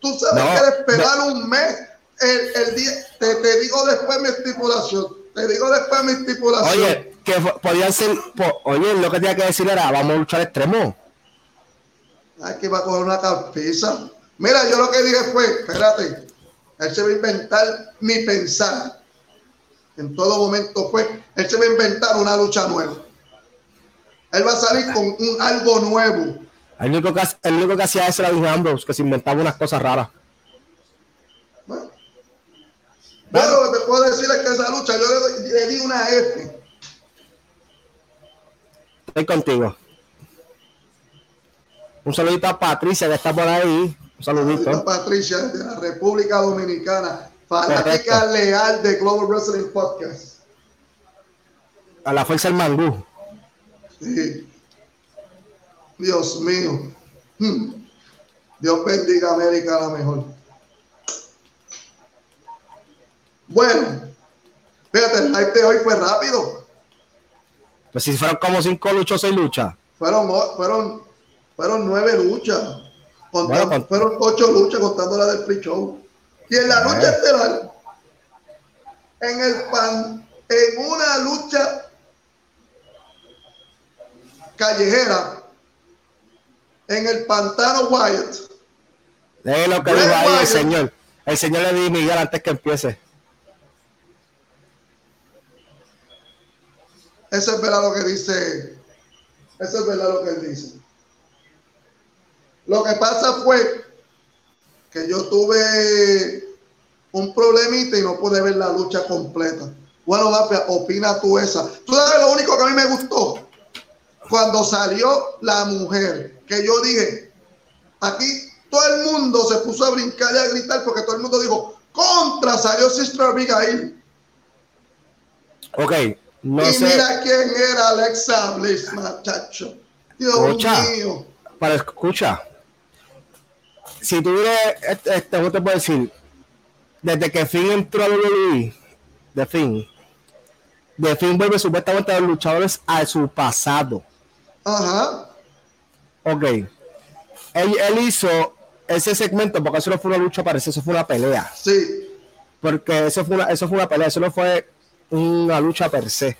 B: Tú sabes que esperar un mes. El, día, te, digo después mi estipulación. Te digo después mi estipulación.
A: Oye, que podían ser. oye, lo que tenía que decir era: vamos a luchar extremo.
B: Ay, que va a coger una cabeza. Mira, yo lo que dije fue: espérate, él se va a inventar mi pensar en todo momento fue, él se va a inventar una lucha nueva. Él va a salir con un algo nuevo.
A: El único que, el único que hacía eso era Dean Ambrose, que se inventaba unas cosas raras.
B: Bueno, lo que te puedo decir es que esa lucha yo le, di una F.
A: Estoy contigo. Un saludito a Patricia que está por ahí. Un saludito.
B: a Patricia de la República Dominicana. Fanática leal de Global Wrestling Podcast.
A: A la fuerza del mangú.
B: Sí. Dios mío. Hmm. Dios bendiga a América la mejor. Bueno, fíjate, el live de hoy fue rápido.
A: Pues si fueron como cinco luchas, seis luchas.
B: Fueron, fueron, fueron nueve luchas. Fueron ocho luchas contando la del pre-show. Y en la lucha estelar, en el pan, en una lucha callejera, en el pantano Wyatt.
A: Es lo que dijo ahí el señor. El señor le dijo Miguel antes que empiece.
B: Eso es verdad lo que dice. Eso es verdad lo que él dice. Lo que pasa fue que yo tuve un problemita y no pude ver la lucha completa. Bueno, opina tú esa. Tú sabes lo único que a mí me gustó. Cuando salió la mujer, que yo dije, aquí todo el mundo se puso a brincar y a gritar porque todo el mundo dijo, contra, salió Sister Abigail.
A: Ok,
B: no y mira quién era Alexa Bliss, muchacho. Dios mío.
A: Para escucha, si tuviera, este, este, te puedo decir? Desde que Finn entró a WWE, de Finn, de Finn vuelve supuestamente a los luchadores a su pasado.
B: Ajá.
A: Ok. Él, él, hizo ese segmento porque eso no fue una lucha, parece, eso fue una pelea.
B: Sí.
A: Porque eso fue una, eso fue una pelea, eso no fue una lucha per se.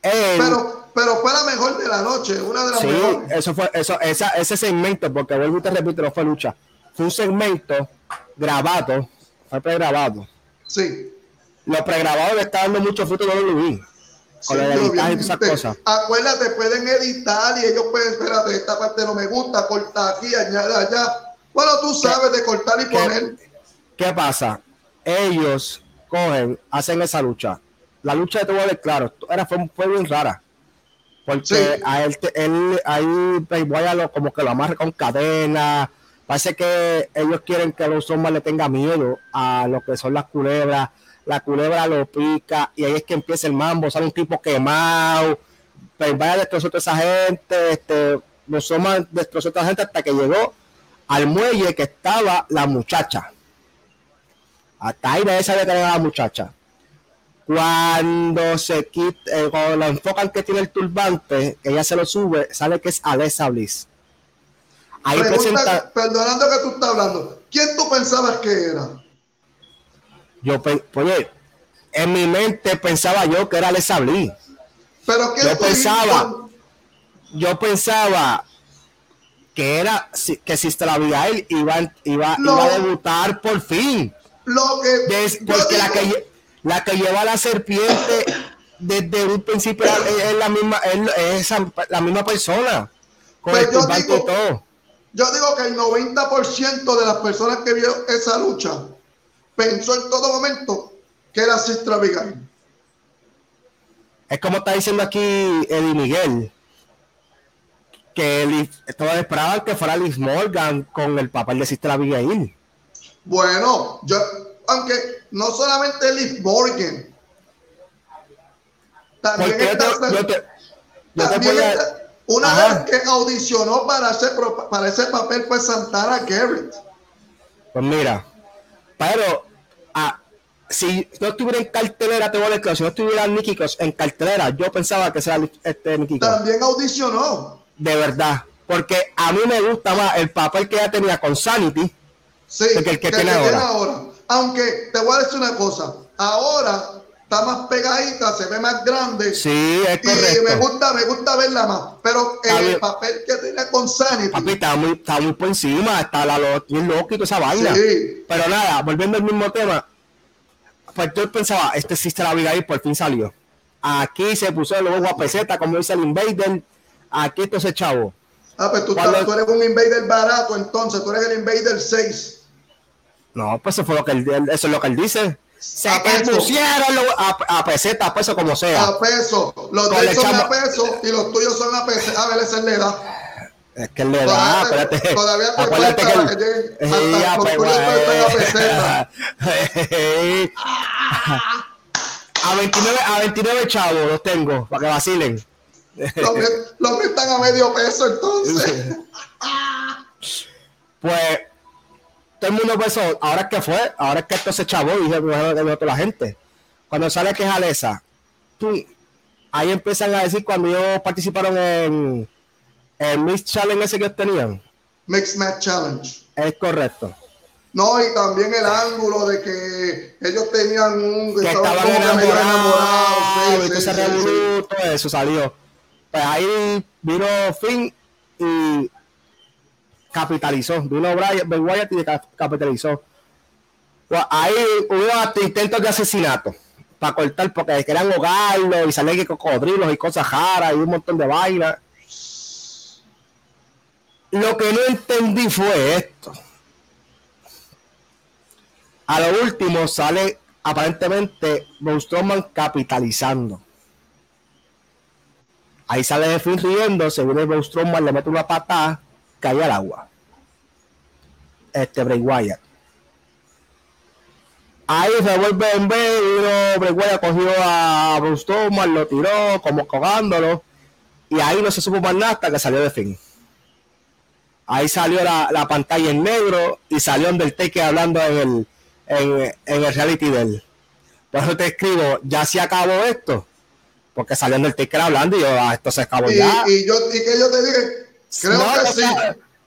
B: Pero, pero fue la mejor de la noche, una de las sí,
A: Eso fue, eso, esa, ese segmento, porque vuelvo y te repito, no fue lucha. Fue un segmento grabado, fue pregrabado.
B: Sí.
A: Los pregrabados le está dando mucho fruto de WWE.
B: Con sí, y esas cosas. Acuérdate, pueden editar y ellos pueden, espérate, esta parte no me gusta, corta aquí, añade allá. Bueno, tú sabes de cortar y poner.
A: ¿Qué pasa? Ellos cogen, hacen esa lucha. La lucha de todo claro, era, fue, fue bien rara Porque a él, él ahí Playboy lo, como que lo amarra con cadena. Parece que ellos quieren que los hombres le tenga miedo a lo que son las culebras. La culebra lo pica y ahí es que empieza el mambo. Sale un tipo quemado. Playboy destrozó a toda esa gente. Este, los hombres destrozó a toda esa gente hasta que llegó al muelle que estaba la muchacha. Hasta ahí nadie sabía que la muchacha. Cuando se quita, eh, cuando la enfocan que tiene el turbante, que ella se lo sube, sale que es Alessa Bliss.
B: Ahí presenta, perdonando que tú estás hablando, ¿quién tú pensabas que era?
A: Yo, oye, en mi mente pensaba yo que era Alessa Bliss.
B: Pero ¿quién
A: yo pensaba, yo pensaba que era que Sister Abigail iba, iba, iba a debutar por fin.
B: Lo que
A: porque la que la que lleva a la serpiente desde un principio es, la misma, es, la misma persona.
B: Con pues yo, digo, todo. yo digo que el 90% de las personas que vio esa lucha pensó en todo momento que era Sistra Abigail.
A: Es como está diciendo aquí Eddie Miguel, que todos esperaban que fuera Liz Morgan con el papel de Sistra Abigail.
B: Bueno, yo, aunque no solamente Liv Morgan, también está, una vez que audicionó para ese, para ese papel fue Santana Garrett.
A: Pues mira, pero ah, si no estuviera en cartelera, te voy a decir, si no estuviera Nicky en cartelera, yo pensaba que sea este Nicky
B: También audicionó.
A: De verdad, porque a mí me gusta más el papel que ella tenía con Sanity
B: sí, que el que, tiene ahora. Aunque te voy a decir una cosa, ahora está más pegadita, se ve más grande.
A: Sí, es correcto.
B: Y me gusta, me gusta verla más. Pero el papel que tiene con Sanity.
A: Papi, está muy, está muy por encima, está la lo, loco y toda esa vaina. Sí. Pero nada, volviendo al mismo tema, pues yo pensaba, este Sister Abigail por fin salió. Aquí se puso el logo peseta, como dice el Invader. Aquí entonces, chavo.
B: Ah, pues tú, tú eres un Invader barato, entonces tú eres el Invader 6.
A: No, pues eso fue lo que él, eso es lo que él dice. Se a pusieron a, a, peseta, a peso como sea.
B: A peso. Los de son a peso y los tuyos son a peso. A ver, esa es la edad.
A: Es que le da,
B: espérate. Todavía te acuérdate que, pues, pues, *laughs* a peseta.
A: a 29, a 29 chavos los tengo, para que vacilen.
B: los, que, los que están a medio peso entonces. *laughs*
A: pues todo el mundo pensó, ahora que fue, ahora es que esto se chavó, dije de la gente. Cuando sale que es Alesa, ahí empiezan a decir cuando ellos participaron en el Mix Challenge ese que ellos tenían.
B: Mix Match Challenge.
A: Es correcto.
B: No, y también el ángulo de que ellos tenían un
A: que estaban, enamorados, sí, sí, sí, todo eso salió. Pues ahí vino Finn y capitalizó. Vino Brian, Ben Wyatt y capitalizó. Ahí hubo intentos de asesinato para cortar porque querían ahogarlo y salir cocodrilos y cosas raras y un montón de vainas. Lo que no entendí fue esto. A lo último sale aparentemente Strowman capitalizando. Ahí sale de fin riendo, se viene le mete una patada cae al agua. Este Bray Wyatt. Ahí se vuelve en vez, Bray Wyatt cogió a Bruce Thomas, lo tiró como cogándolo. Y ahí no se supo más nada hasta que salió de fin. Ahí salió la, la pantalla en negro y salió Undertaker hablando en el, en, en el reality de él. Por eso te escribo, ya se acabó esto. Porque salió Undertaker hablando y yo, ah, esto se acabó ya.
B: Y, yo, y que yo te dije, Creo que sí.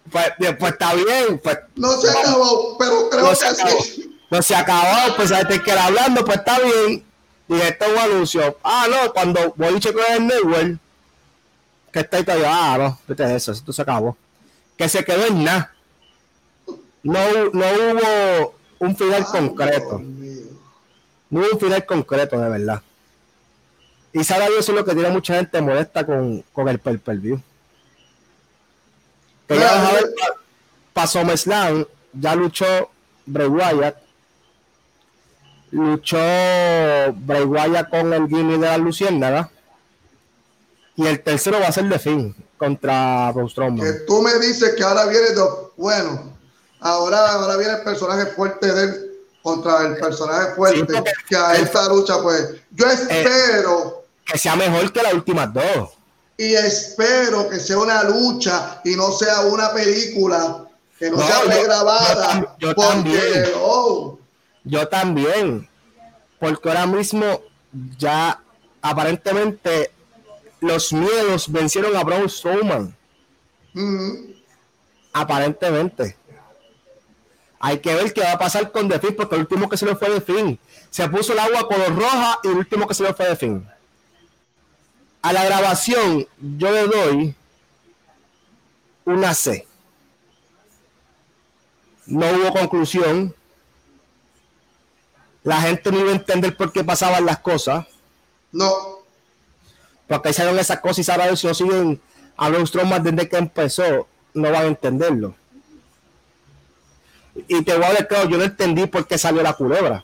A: Pues, pues, está bien. Pues,
B: no se acabó, pero creo que sí.
A: No se acabó, pues hay que hablando, pues está bien. Y esto es un anuncio. Ah, no, cuando voy a checar el network, que está ahí todavía, ah, no, vete eso, esto se acabó. Que se quedó en nada. No, no hubo un final concreto. No hubo un final concreto, de verdad. Y sabe eso es lo que tiene mucha gente molesta con, con el per, -per view pasó Meslan, ya luchó Bray Wyatt, luchó Bray Wyatt con el Guinea de la Luciérnaga. Y el tercero va a ser de fin contra Braun Strowman.
B: Que tú me dices que ahora viene, bueno, ahora, ahora viene el personaje fuerte de él contra el personaje fuerte, que a esta lucha, pues, yo eh, espero
A: que sea mejor que las últimas dos.
B: Y espero que sea una lucha y no sea una película, que no, sea regrabada.
A: Yo, también. Oh. Yo también. Porque ahora mismo ya aparentemente los miedos vencieron a Braun Strowman. Aparentemente. Hay que ver qué va a pasar con The porque el último que se le fue de fin. Se puso el agua color roja y el último que se le fue de fin. A la grabación yo le doy una C. No hubo conclusión. La gente no iba a entender por qué pasaban las cosas.
B: No.
A: Porque hicieron esas cosas y ahora si no siguen a los traumas desde que empezó, no van a entenderlo. Y te voy a decir, claro, yo no entendí por qué salió la culebra.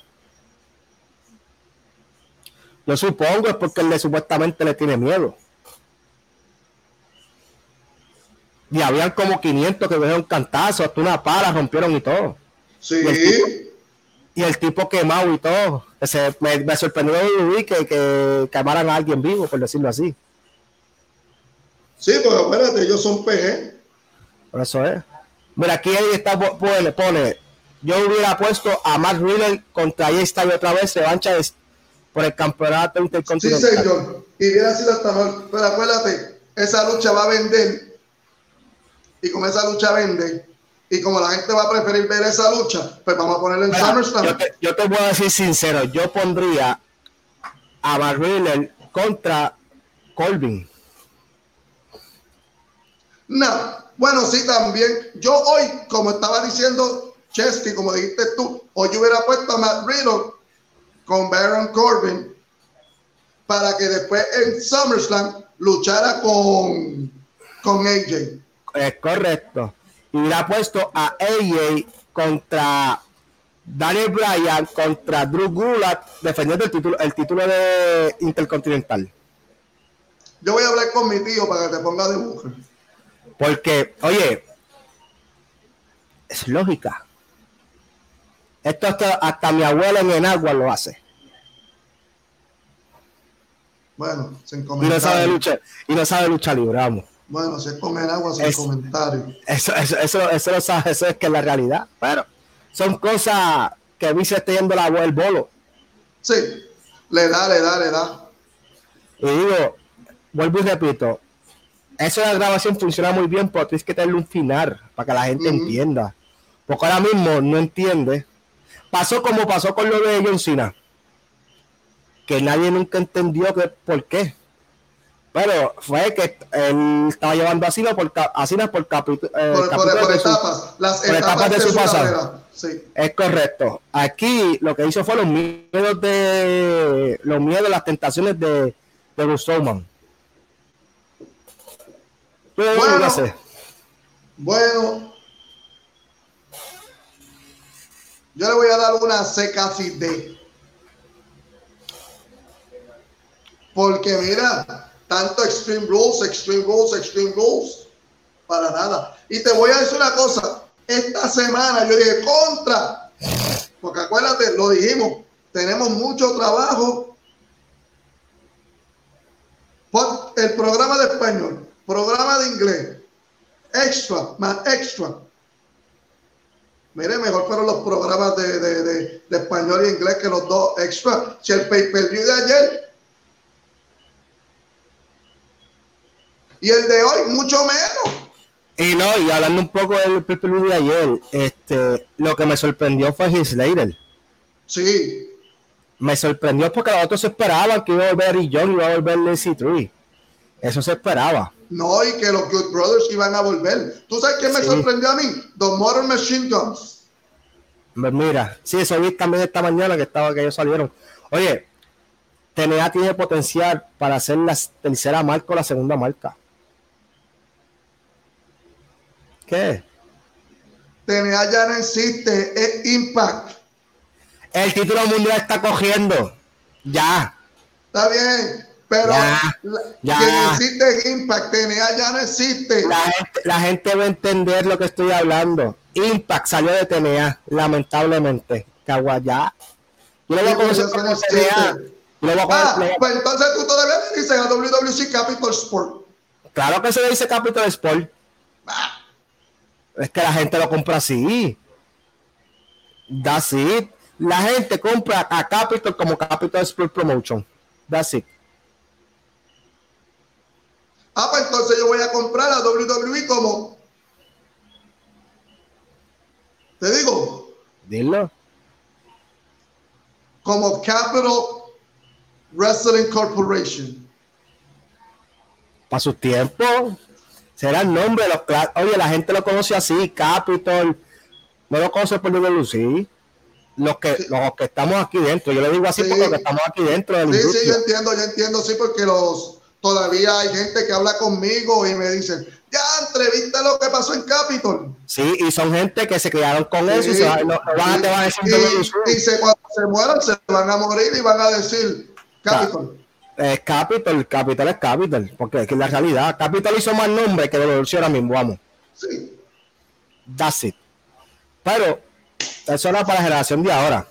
A: Yo supongo es porque él supuestamente le tiene miedo. Y habían como 500 que dieron cantazo, hasta una pala rompieron y todo.
B: Sí.
A: Y el tipo, quemado y todo. me, sorprendió que, que quemaran a alguien vivo, por decirlo así.
B: Sí, pues espérate, ellos son PG.
A: Por eso es. Mira, aquí ahí está, pone, pone, yo hubiera puesto a Matt Riddle contra ahí está otra vez, revancha de, por el campeonato intercontinental.
B: Sí, señor. Y hubiera sido hasta mal. Pero acuérdate, esa lucha va a vender. Y como esa lucha vende, y como la gente va a preferir ver esa lucha, pues vamos a ponerle en SummerSlam.
A: Yo te, yo te voy a decir sincero, yo pondría a Riddle contra Colvin.
B: No, bueno, sí, también. Yo hoy, como estaba diciendo Chesky, como dijiste tú, hoy yo hubiera puesto a Matt Riddle con Baron Corbin para que después en SummerSlam luchara con, con AJ.
A: Es correcto. Y hubiera puesto a AJ contra Daniel Bryan contra Drew Gulak defendiendo el título, el título de Intercontinental.
B: Yo voy a hablar con mi tío para que te ponga de mujer.
A: Porque, oye, es lógica. Esto hasta, mi abuela en agua lo hace.
B: Bueno, sin
A: comentario. Y no sabe lucha, y no sabe lucha libramos.
B: Bueno, si es comer agua sin comentario.
A: Eso, eso, eso, eso, lo sabe, eso es que es la realidad. Pero son cosas que mí se está yendo la, el bolo.
B: Sí, le da, le da, le da.
A: Y digo, vuelvo y repito, eso de la grabación funciona muy bien, pero tienes que tenerle un final para que la gente entienda. Porque ahora mismo no entiende. Pasó como pasó con lo de John Cena. Que nadie nunca entendió que, por qué. Pero fue que él estaba llevando a Cena por, a Cena por, capítulo,
B: eh, por, por, etapas. las etapas, de, su, pasado. Sí.
A: Es correcto. Aquí lo que hizo fue los miedos de los miedos, las tentaciones de, de
B: bueno, bueno, yo le voy a dar una C casi D. Porque mira, tanto Extreme Rules, Extreme Rules, Extreme Rules, para nada. Y te voy a decir una cosa, esta semana yo dije contra, porque acuérdate, lo dijimos, tenemos mucho trabajo. El programa de español programa de inglés, extra, más extra. Mire, mejor fueron los programas de, de, de, español y inglés que los dos extra. Si el pay-per-view de ayer y el de hoy, mucho menos.
A: Y no, y hablando un poco del pay-per-view de ayer, este, lo que me sorprendió fue Heath Slater.
B: Sí.
A: Me sorprendió porque los otros esperaban que iba a volver y John iba a volver Lazy Tree. Eso se esperaba.
B: No, y que los Good Brothers iban a volver. ¿Tú sabes qué me sorprendió a mí? The Modern Machine Guns.
A: Pues mira, sí, eso vi también esta mañana que estaba que ellos salieron. Oye, TNA tiene potencial para hacer la tercera marca o la segunda marca. ¿Qué?
B: TNA ya no existe, es Impact.
A: El título mundial está cogiendo. Ya.
B: Está bien. Pero ya, ya. existe Impact, TNA ya no existe.
A: La gente, la gente va a entender lo que estoy hablando. Impact salió de TNA, lamentablemente. Caguayá. Yo lo voy a conocer como TNA.
B: ah, pues entonces tú todavía le dices a WWC Capital Sport.
A: Claro que se le dice Capital Sport. Ah. Es que la gente lo compra así. That's it. La gente compra a Capital como Capital Sport Promotion. That's it.
B: Ah, pues entonces yo voy a comprar a WWE como. Te digo.
A: Dilo.
B: Como Capital Wrestling Corporation.
A: Para sus tiempos. Será el nombre de los. Oye, la gente lo conoce así, Capital. No lo conoce por WWE los que, los que estamos aquí dentro. Yo le digo así porque estamos aquí dentro.
B: sí, sí, yo entiendo, yo entiendo, sí, porque los todavía hay gente que habla conmigo y me dicen, ya entrevista lo que pasó en Capitol.
A: Sí, y son gente que se quedaron con eso y se van, a decir
B: y, y cuando se mueran se van a morir y van a decir Capitol.
A: Es Capitol, Capitol es Capitol, porque es que la realidad, Capitol hizo más nombre que de ahora mismo, vamos.
B: Sí.
A: That's it. Pero eso era para la generación de ahora.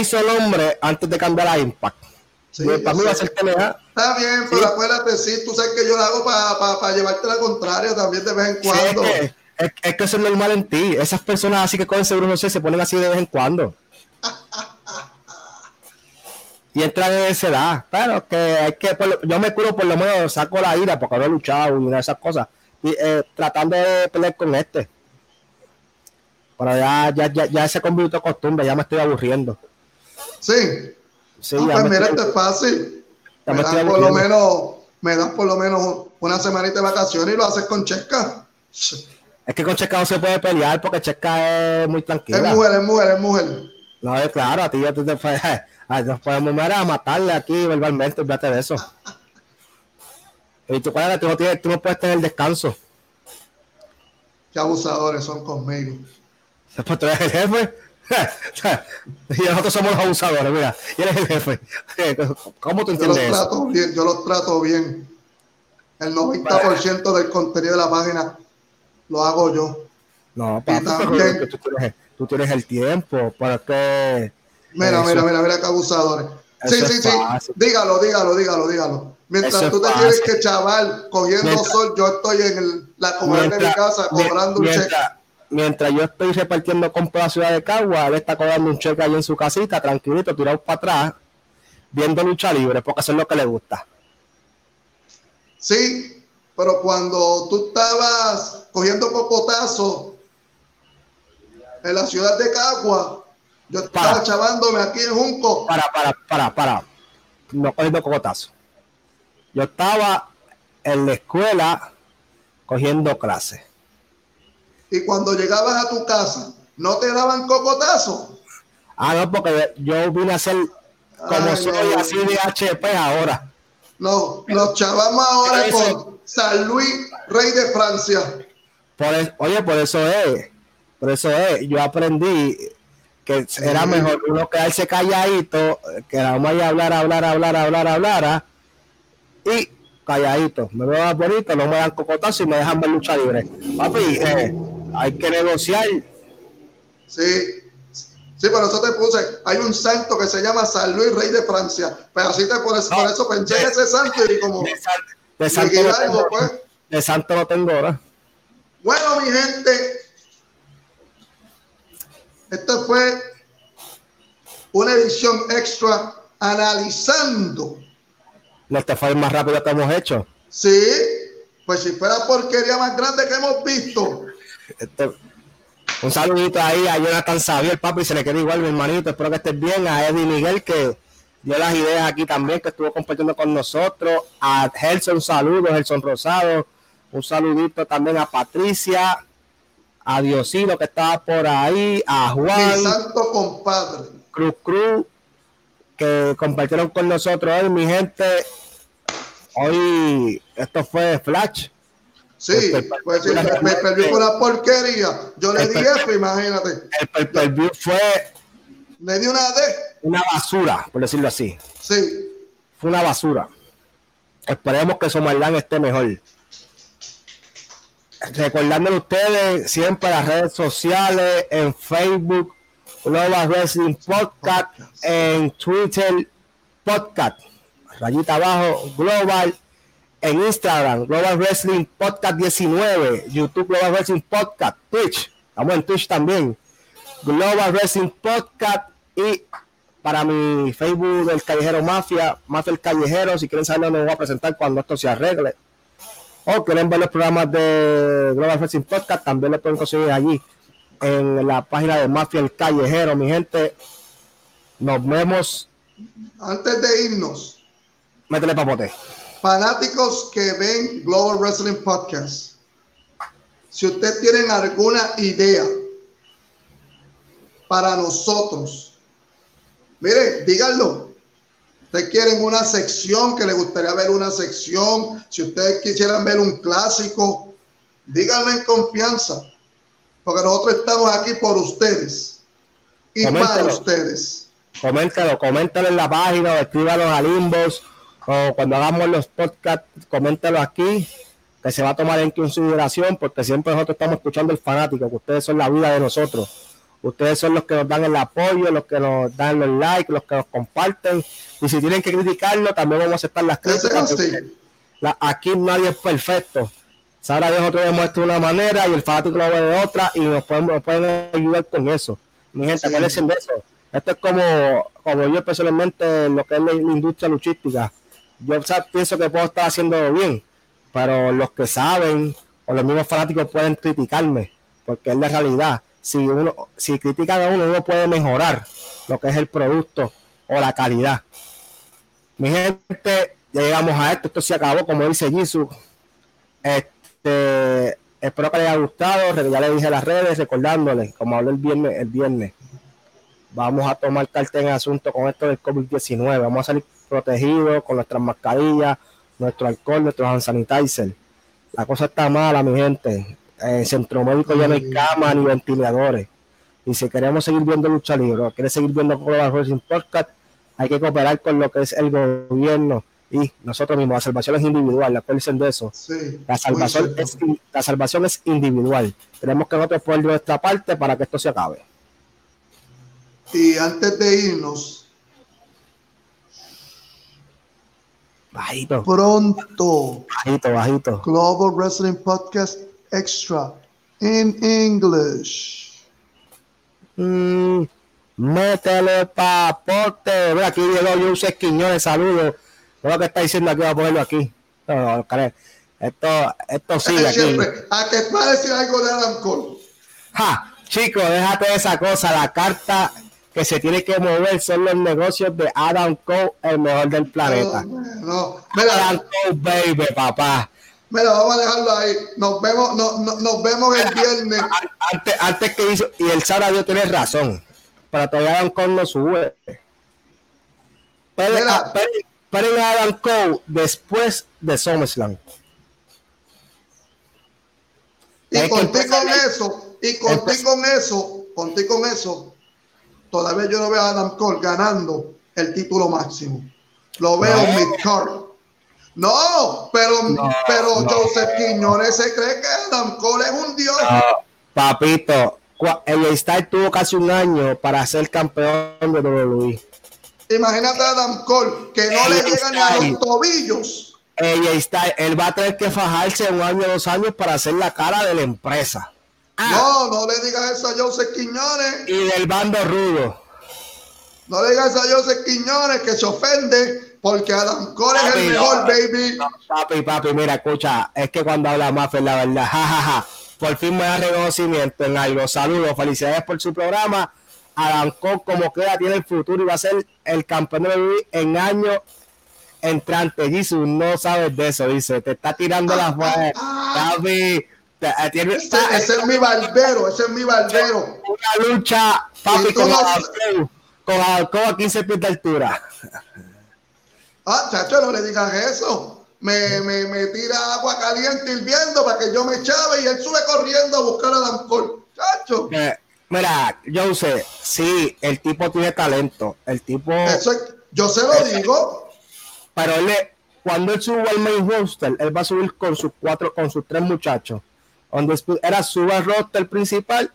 A: Hizo el nombre antes de cambiar a Impact. Para mí va a ser TNA.
B: Está bien, pero acuérdate, sí, tú sabes que yo lo hago para llevarte la contraria también de vez en cuando.
A: es, que, eso es normal en ti. Esas personas así que con seguro no sé, se ponen así de vez en cuando. y entran en esa edad. Pero que hay que, yo me curo por lo menos, saco la ira porque no he luchado y una de esas cosas. Y, eh, tratando de pelear con este. Pero ya, ya, ya, ya se convirtió costumbre, ya me estoy aburriendo.
B: Sí. Sí, ah, pues mira, esto es fácil. Me das por lo menos, me das por lo menos una semanita de vacaciones y lo haces con Checa.
A: Es que con Checa no se puede pelear porque Checa es muy tranquila.
B: Es mujer, es mujer, es mujer.
A: No, es claro, a ti ya te, te, nos *laughs* podemos a matarle aquí verbalmente, olvídate de eso. Y tú, tú, no tienes, tú no puedes tener descanso.
B: Qué abusadores son conmigo.
A: Después *laughs* tú eres el jefe. *laughs* y nosotros somos los abusadores, mira. Y eres el jefe. ¿Cómo tú entiendes
B: yo los trato Bien, yo los trato bien. El 90% del contenido de la página lo hago yo.
A: No, papi, también, tú, tienes, tú tienes el tiempo para que...
B: Mira, mira, mira, mira qué abusadores. Sí, sí, sí. Dígalo, dígalo, dígalo, dígalo. Mientras tú te tienes que chaval cogiendo sol, yo estoy en la comida de mi casa cobrando un cheque
A: mientras yo estoy repartiendo compras la ciudad de Cagua, él está cobrando un cheque ahí en su casita, tranquilito, tirado para atrás, viendo lucha libre, porque eso es lo que le gusta.
B: Sí, pero cuando tú estabas cogiendo cocotazo en la ciudad de Cagua, yo estaba chavándome aquí en Junco.
A: Para, para, para, para. No cogiendo cocotazo. Yo estaba en la escuela cogiendo clases
B: y cuando llegabas a tu casa, ¿no te daban cocotazo?
A: Ah, no, porque yo vine a ser como soy así de HP ahora.
B: No, nos chavamos ahora con San Luis, rey de Francia.
A: oye, por eso es, por eso es, yo aprendí que era mejor uno quedarse calladito, que vamos a hablar, hablar, hablar, hablar, hablar, y calladito. Me veo más bonito, no me dan cocotazo y me dejan ver lucha libre. Papi, eh, hay que negociar.
B: Sí, Sí, por eso te puse, hay un santo que se llama San Luis, rey de Francia. Pero así te pones, por eso pensé en ese santo y como.
A: De, santo, no tengo, pues. de santo no tengo ahora.
B: Bueno, mi gente, esto fue una edición extra analizando.
A: Los fue más rápido que hemos hecho.
B: Sí, pues si fuera porquería más grande que hemos visto,
A: este, un saludito ahí a Jonathan Xavier, papi, se le queda igual, mi hermanito. Espero que estés bien. A Eddie Miguel, que dio las ideas aquí también, que estuvo compartiendo con nosotros. A Gelson, un saludo, Gelson Rosado. Un saludito también a Patricia, a Diosino, que estaba por ahí, a Juan.
B: Mi santo compadre.
A: Cruz Cruz, que compartieron con nosotros hoy, mi gente. Hoy, esto fue Flash
B: Sí, pues sí, me perdió por la porquería. Yo le di F, imagínate.
A: El pay fue.
B: Le di una D.
A: Una basura, por decirlo así.
B: Sí.
A: fue una basura. Esperemos que Somalán esté mejor. Recordándole a ustedes siempre las redes sociales, en Facebook, Global Wrestling Podcast, en Twitter, Podcast, rayita abajo, Global, en Instagram, Global Wrestling Podcast 19, YouTube Global Wrestling Podcast, Twitch, estamos en Twitch también, Global Wrestling Podcast y para mi Facebook del Callejero Mafia, Mafia el Callejero, si quieren saber dónde voy a presentar cuando esto se arregle. O quieren ver los programas de Global Wrestling Podcast, también lo pueden conseguir allí en la página de Mafia el Callejero, mi gente. Nos vemos.
B: Antes de irnos,
A: métele papote.
B: Fanáticos que ven Global Wrestling Podcast, si ustedes tienen alguna idea para nosotros, Mire, díganlo. Ustedes quieren una sección, que les gustaría ver una sección. Si ustedes quisieran ver un clásico, díganlo en confianza. Porque nosotros estamos aquí por ustedes y para ustedes.
A: Coméntalo, coméntalo en la página escríbanos al inbox o cuando hagamos los podcasts, coméntalo aquí que se va a tomar en consideración porque siempre nosotros estamos escuchando el fanático, que ustedes son la vida de nosotros. Ustedes son los que nos dan el apoyo, los que nos dan los likes, los que nos comparten. Y si tienen que criticarlo, también vamos a aceptar las críticas. aquí nadie es perfecto. Sara Dios otro demuestra una manera y el fanático lo ve de otra y nos pueden, pueden ayudar con eso. Mi gente, sí. de eso? Esto es como, como yo personalmente, lo que es la, industria luchística. Yo pienso que puedo estar haciendo bien, pero los que saben o los mismos fanáticos pueden criticarme, porque es la realidad si uno, si critican a uno, uno puede mejorar lo que es el producto o la calidad. Mi gente, llegamos a esto, esto se acabó, como dice Jisoo. Este, espero que les haya gustado, ya le dije las redes, recordándoles, como hablé el viernes, el viernes, vamos a tomar carta en asunto con esto del COVID-19, vamos a salir protegidos con nuestras mascarillas, nuestro alcohol, nuestros hand sanitizer. La cosa está mala, mi gente en Centro Médico ya no hay camas ni ventiladores. Y si queremos seguir viendo lucha libre, quiere seguir viendo Global Wrestling Podcast, hay que cooperar con lo que es el gobierno y nosotros mismos. La salvación es individual, dicen de eso. la, salvación es, la salvación es individual. Tenemos que nosotros poner nuestra parte para que esto se acabe.
B: Y antes de irnos,
A: bajito.
B: Pronto.
A: Bajito, bajito.
B: Global Wrestling Podcast extra in English.
A: Mm, métele papote. Mira, aquí llegó Jose Quiñones, saludos. Lo que está diciendo aquí, voy a ponerlo aquí. No, no, esto, esto sigue aquí.
B: ¿A que parece algo de Adam Cole?
A: Ja, chico, déjate esa cosa. La carta que se tiene que mover son los negocios de Adam Cole, el mejor del planeta.
B: No, no. Adam
A: Cole, baby, papá.
B: Mira, vamos a dejarlo ahí. Nos vemos, no, no, nos vemos el viernes.
A: Antes, antes que hizo, y el Sara Dios tiene razón. Para todavía Adam Cole no sube. Pero, a Adam Cole después de SummerSlam.
B: Y conté con eso, y conté con eso, conté con eso. Todavía yo no veo a Adam Cole ganando el título máximo. Lo veo en mi card. No, pero, pero Joseph Quiñones se cree que Adam Cole es un dios.
A: papito, el Star tuvo casi un año para ser campeón de WWE.
B: Imagínate a Adam Cole que no le llegan ni a los tobillos.
A: Ella está, él va a tener que fajarse un año, dos años para hacer la cara de la empresa.
B: Ah. No, no le digas eso a Joseph Quiñones.
A: Y del bando rudo.
B: No le digas a Joseph Quiñones que se ofende porque Adam Cole es el mejor, baby.
A: papi, papi, mira, escucha, es que cuando habla más la verdad, *laughs* jajaja. Por fin me da reconocimiento en algo. Saludos, felicidades por su programa. Adam Cole, como queda, tiene el futuro y va a ser el campeón de WWE en año entrante. Jesus, no sabes de eso, dice. Te está tirando las
B: ah, ah, papi. Ese, es mi barbero, ese es mi barbero.
A: Una lucha, papi, con Adam Cole, con Cole a 15 pies de altura.
B: Ah, chacho, no le digas eso. Me, me, me tira agua caliente hirviendo para que yo me echave y él sube corriendo a buscar a Dan Cole. Chacho.
A: Eh, mira, yo sé, sí, el tipo tiene talento. El tipo.
B: Eso yo se lo digo.
A: pero él, cuando él suba al main roster, él va a subir con sus cuatro, con sus tres muchachos. Era su roster principal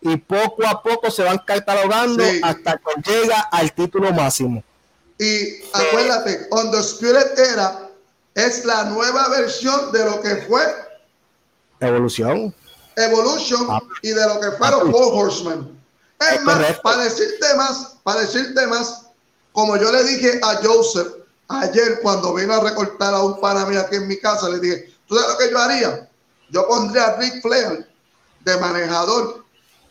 A: y poco a poco se van catalogando hasta que llega al título máximo.
B: Y acuérdate, Spirit era es la nueva versión de lo que fue
A: Evolución.
B: Evolution ah. y de lo que fueron Four Horsemen. Es más, para decirte más, para decirte más, como yo le dije a Joseph ayer cuando vino a recortar a un pana mío aquí en mi casa, le dije, ¿tú sabes lo que yo haría? Yo pondría a Rick Flair de manejador,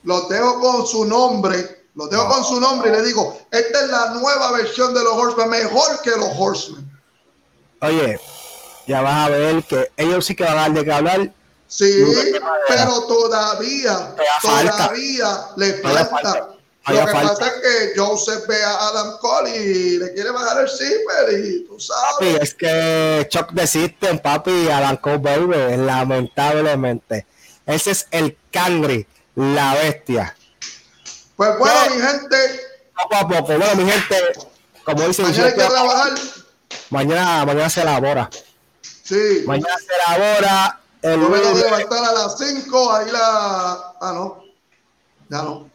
B: lo dejo con su nombre, lo dejo con su nombre y le digo, esta es la nueva versión de los Horsemen, mejor que los Horsemen.
A: Oye, ya vas a ver que ellos sí que van a dar de qué hablar
B: Sí, pero todavía, todavía le falta. Lo que pasa es que Joseph ve a Adam Cole y le quiere bajar el zipper y tú sabes.
A: Papi, es que Chuck de System, papi, Adam Cole vuelve, lamentablemente. Ese es el cangre, la bestia.
B: Pues bueno, mi gente.
A: Poco a poco, bueno, mi gente, como dice
B: Mañana hay que trabajar.
A: Mañana, mañana se elabora.
B: Sí.
A: Mañana se elabora
B: el yo me voy a levantar a las 5, ahí la. Ah, no. Ya no.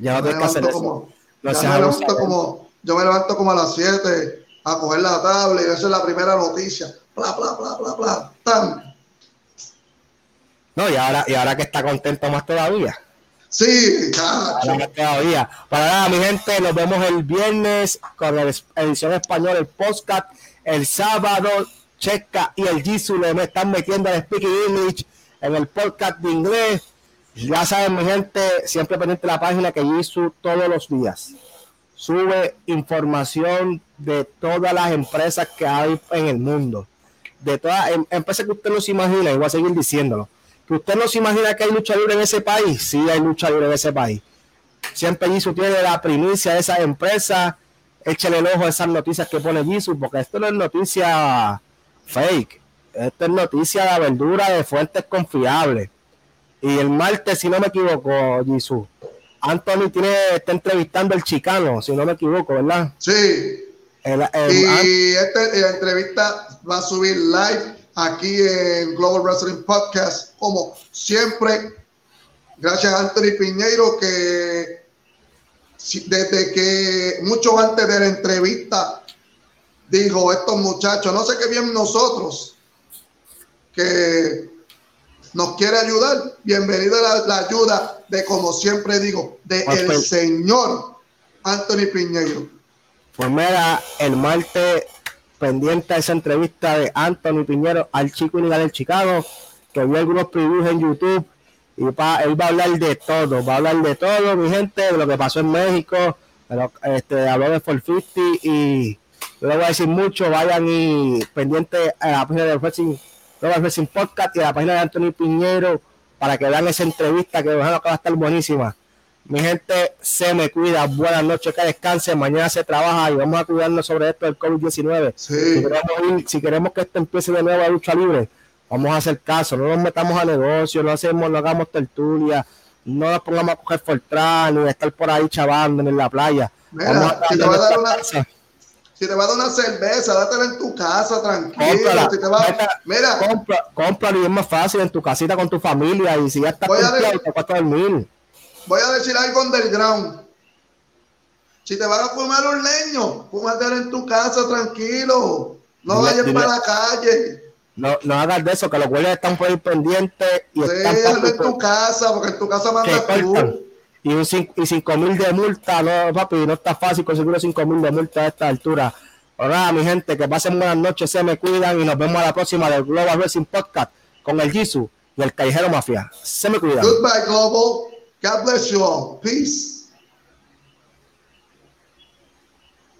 A: Ya no te que hacer como,
B: ya me levanto como, yo me levanto como a las 7 a coger la tabla y esa es la primera noticia. Bla, bla, bla, bla, bla. Tan.
A: No, y ahora, y ahora que está contento más todavía.
B: Sí, cacho.
A: todavía. Para nada, mi gente, nos vemos el viernes con la edición española, el podcast, el sábado Checa y el Jisoo le me están metiendo el Speaking English en el podcast de inglés. Ya saben, mi gente, siempre pendiente la página que Jisoo todos los días sube información de todas las empresas que hay en el mundo. De todas em, empresas que usted no se imagina, y voy a seguir diciéndolo. Que usted no se imagina que hay lucha libre en ese país. Sí, hay lucha libre en ese país. Siempre Jisoo tiene la primicia de esas empresas. Échale el ojo a esas noticias que pone Jisoo, porque esto no es noticia fake. Esta es noticia de verdura de fuentes confiables. Y el martes, si no me equivoco, Jisoo, Anthony tiene, está entrevistando el chicano, si no me equivoco, ¿verdad?
B: Sí. y esta entrevista va a subir live aquí en Global Wrestling Podcast, como siempre. Gracias a Anthony Piñeiro, que desde que mucho antes de la entrevista dijo estos muchachos, no sé qué bien nosotros, que nos quiere ayudar, bienvenido a la, ayuda de, como siempre digo, de el señor Anthony Piñeiro.
A: Pues mira, el martes pendiente a esa entrevista de Anthony Piñero al chico illegal del Chicago, que vio algunos previews en YouTube y él va a hablar de todo, va a hablar de todo, mi gente, de lo que pasó en México, pero, este, habló de 450 y yo le voy a decir mucho, vayan y pendiente a la página de Wrestling, Wrestling Podcast y a la página de Anthony Piñero para que vean esa entrevista que va a estar buenísima. Mi gente, se me cuida. Buenas noches, que descansen. Mañana se trabaja y vamos a cuidarnos sobre esto del COVID-19. Si, queremos, que esto empiece de nuevo a lucha libre, vamos a hacer caso. No nos metamos a negocios, no hacemos, no hagamos tertulia, no nos pongamos a coger Fortran ni a estar por ahí chavando en la playa.
B: vamos a, dar una, si te va a dar una cerveza, dátela en tu casa, tranquilo. Si te va, mira,
A: compra, y es más fácil en tu casita con tu familia. Y si ya está voy a, decir, te
B: a dormir. Voy a decir algo underground. Si te vas a fumar un leño, fúmatelo en tu casa, tranquilo. No vayas para la calle.
A: No, no hagas de eso, que los güeyes están por ir pendientes. Y
B: sí, están en tu casa, porque en tu casa manda tú
A: y, un y 5 mil de multa, no, papi, no está fácil conseguir 5 mil de multa a esta altura. Ahora, mi gente, que pasen buenas noches, se me cuidan y nos vemos a la próxima del Global Racing Podcast con el Jisoo y el Callejero Mafia. Se me cuidan.
B: Goodbye, Global. God bless you all. Peace.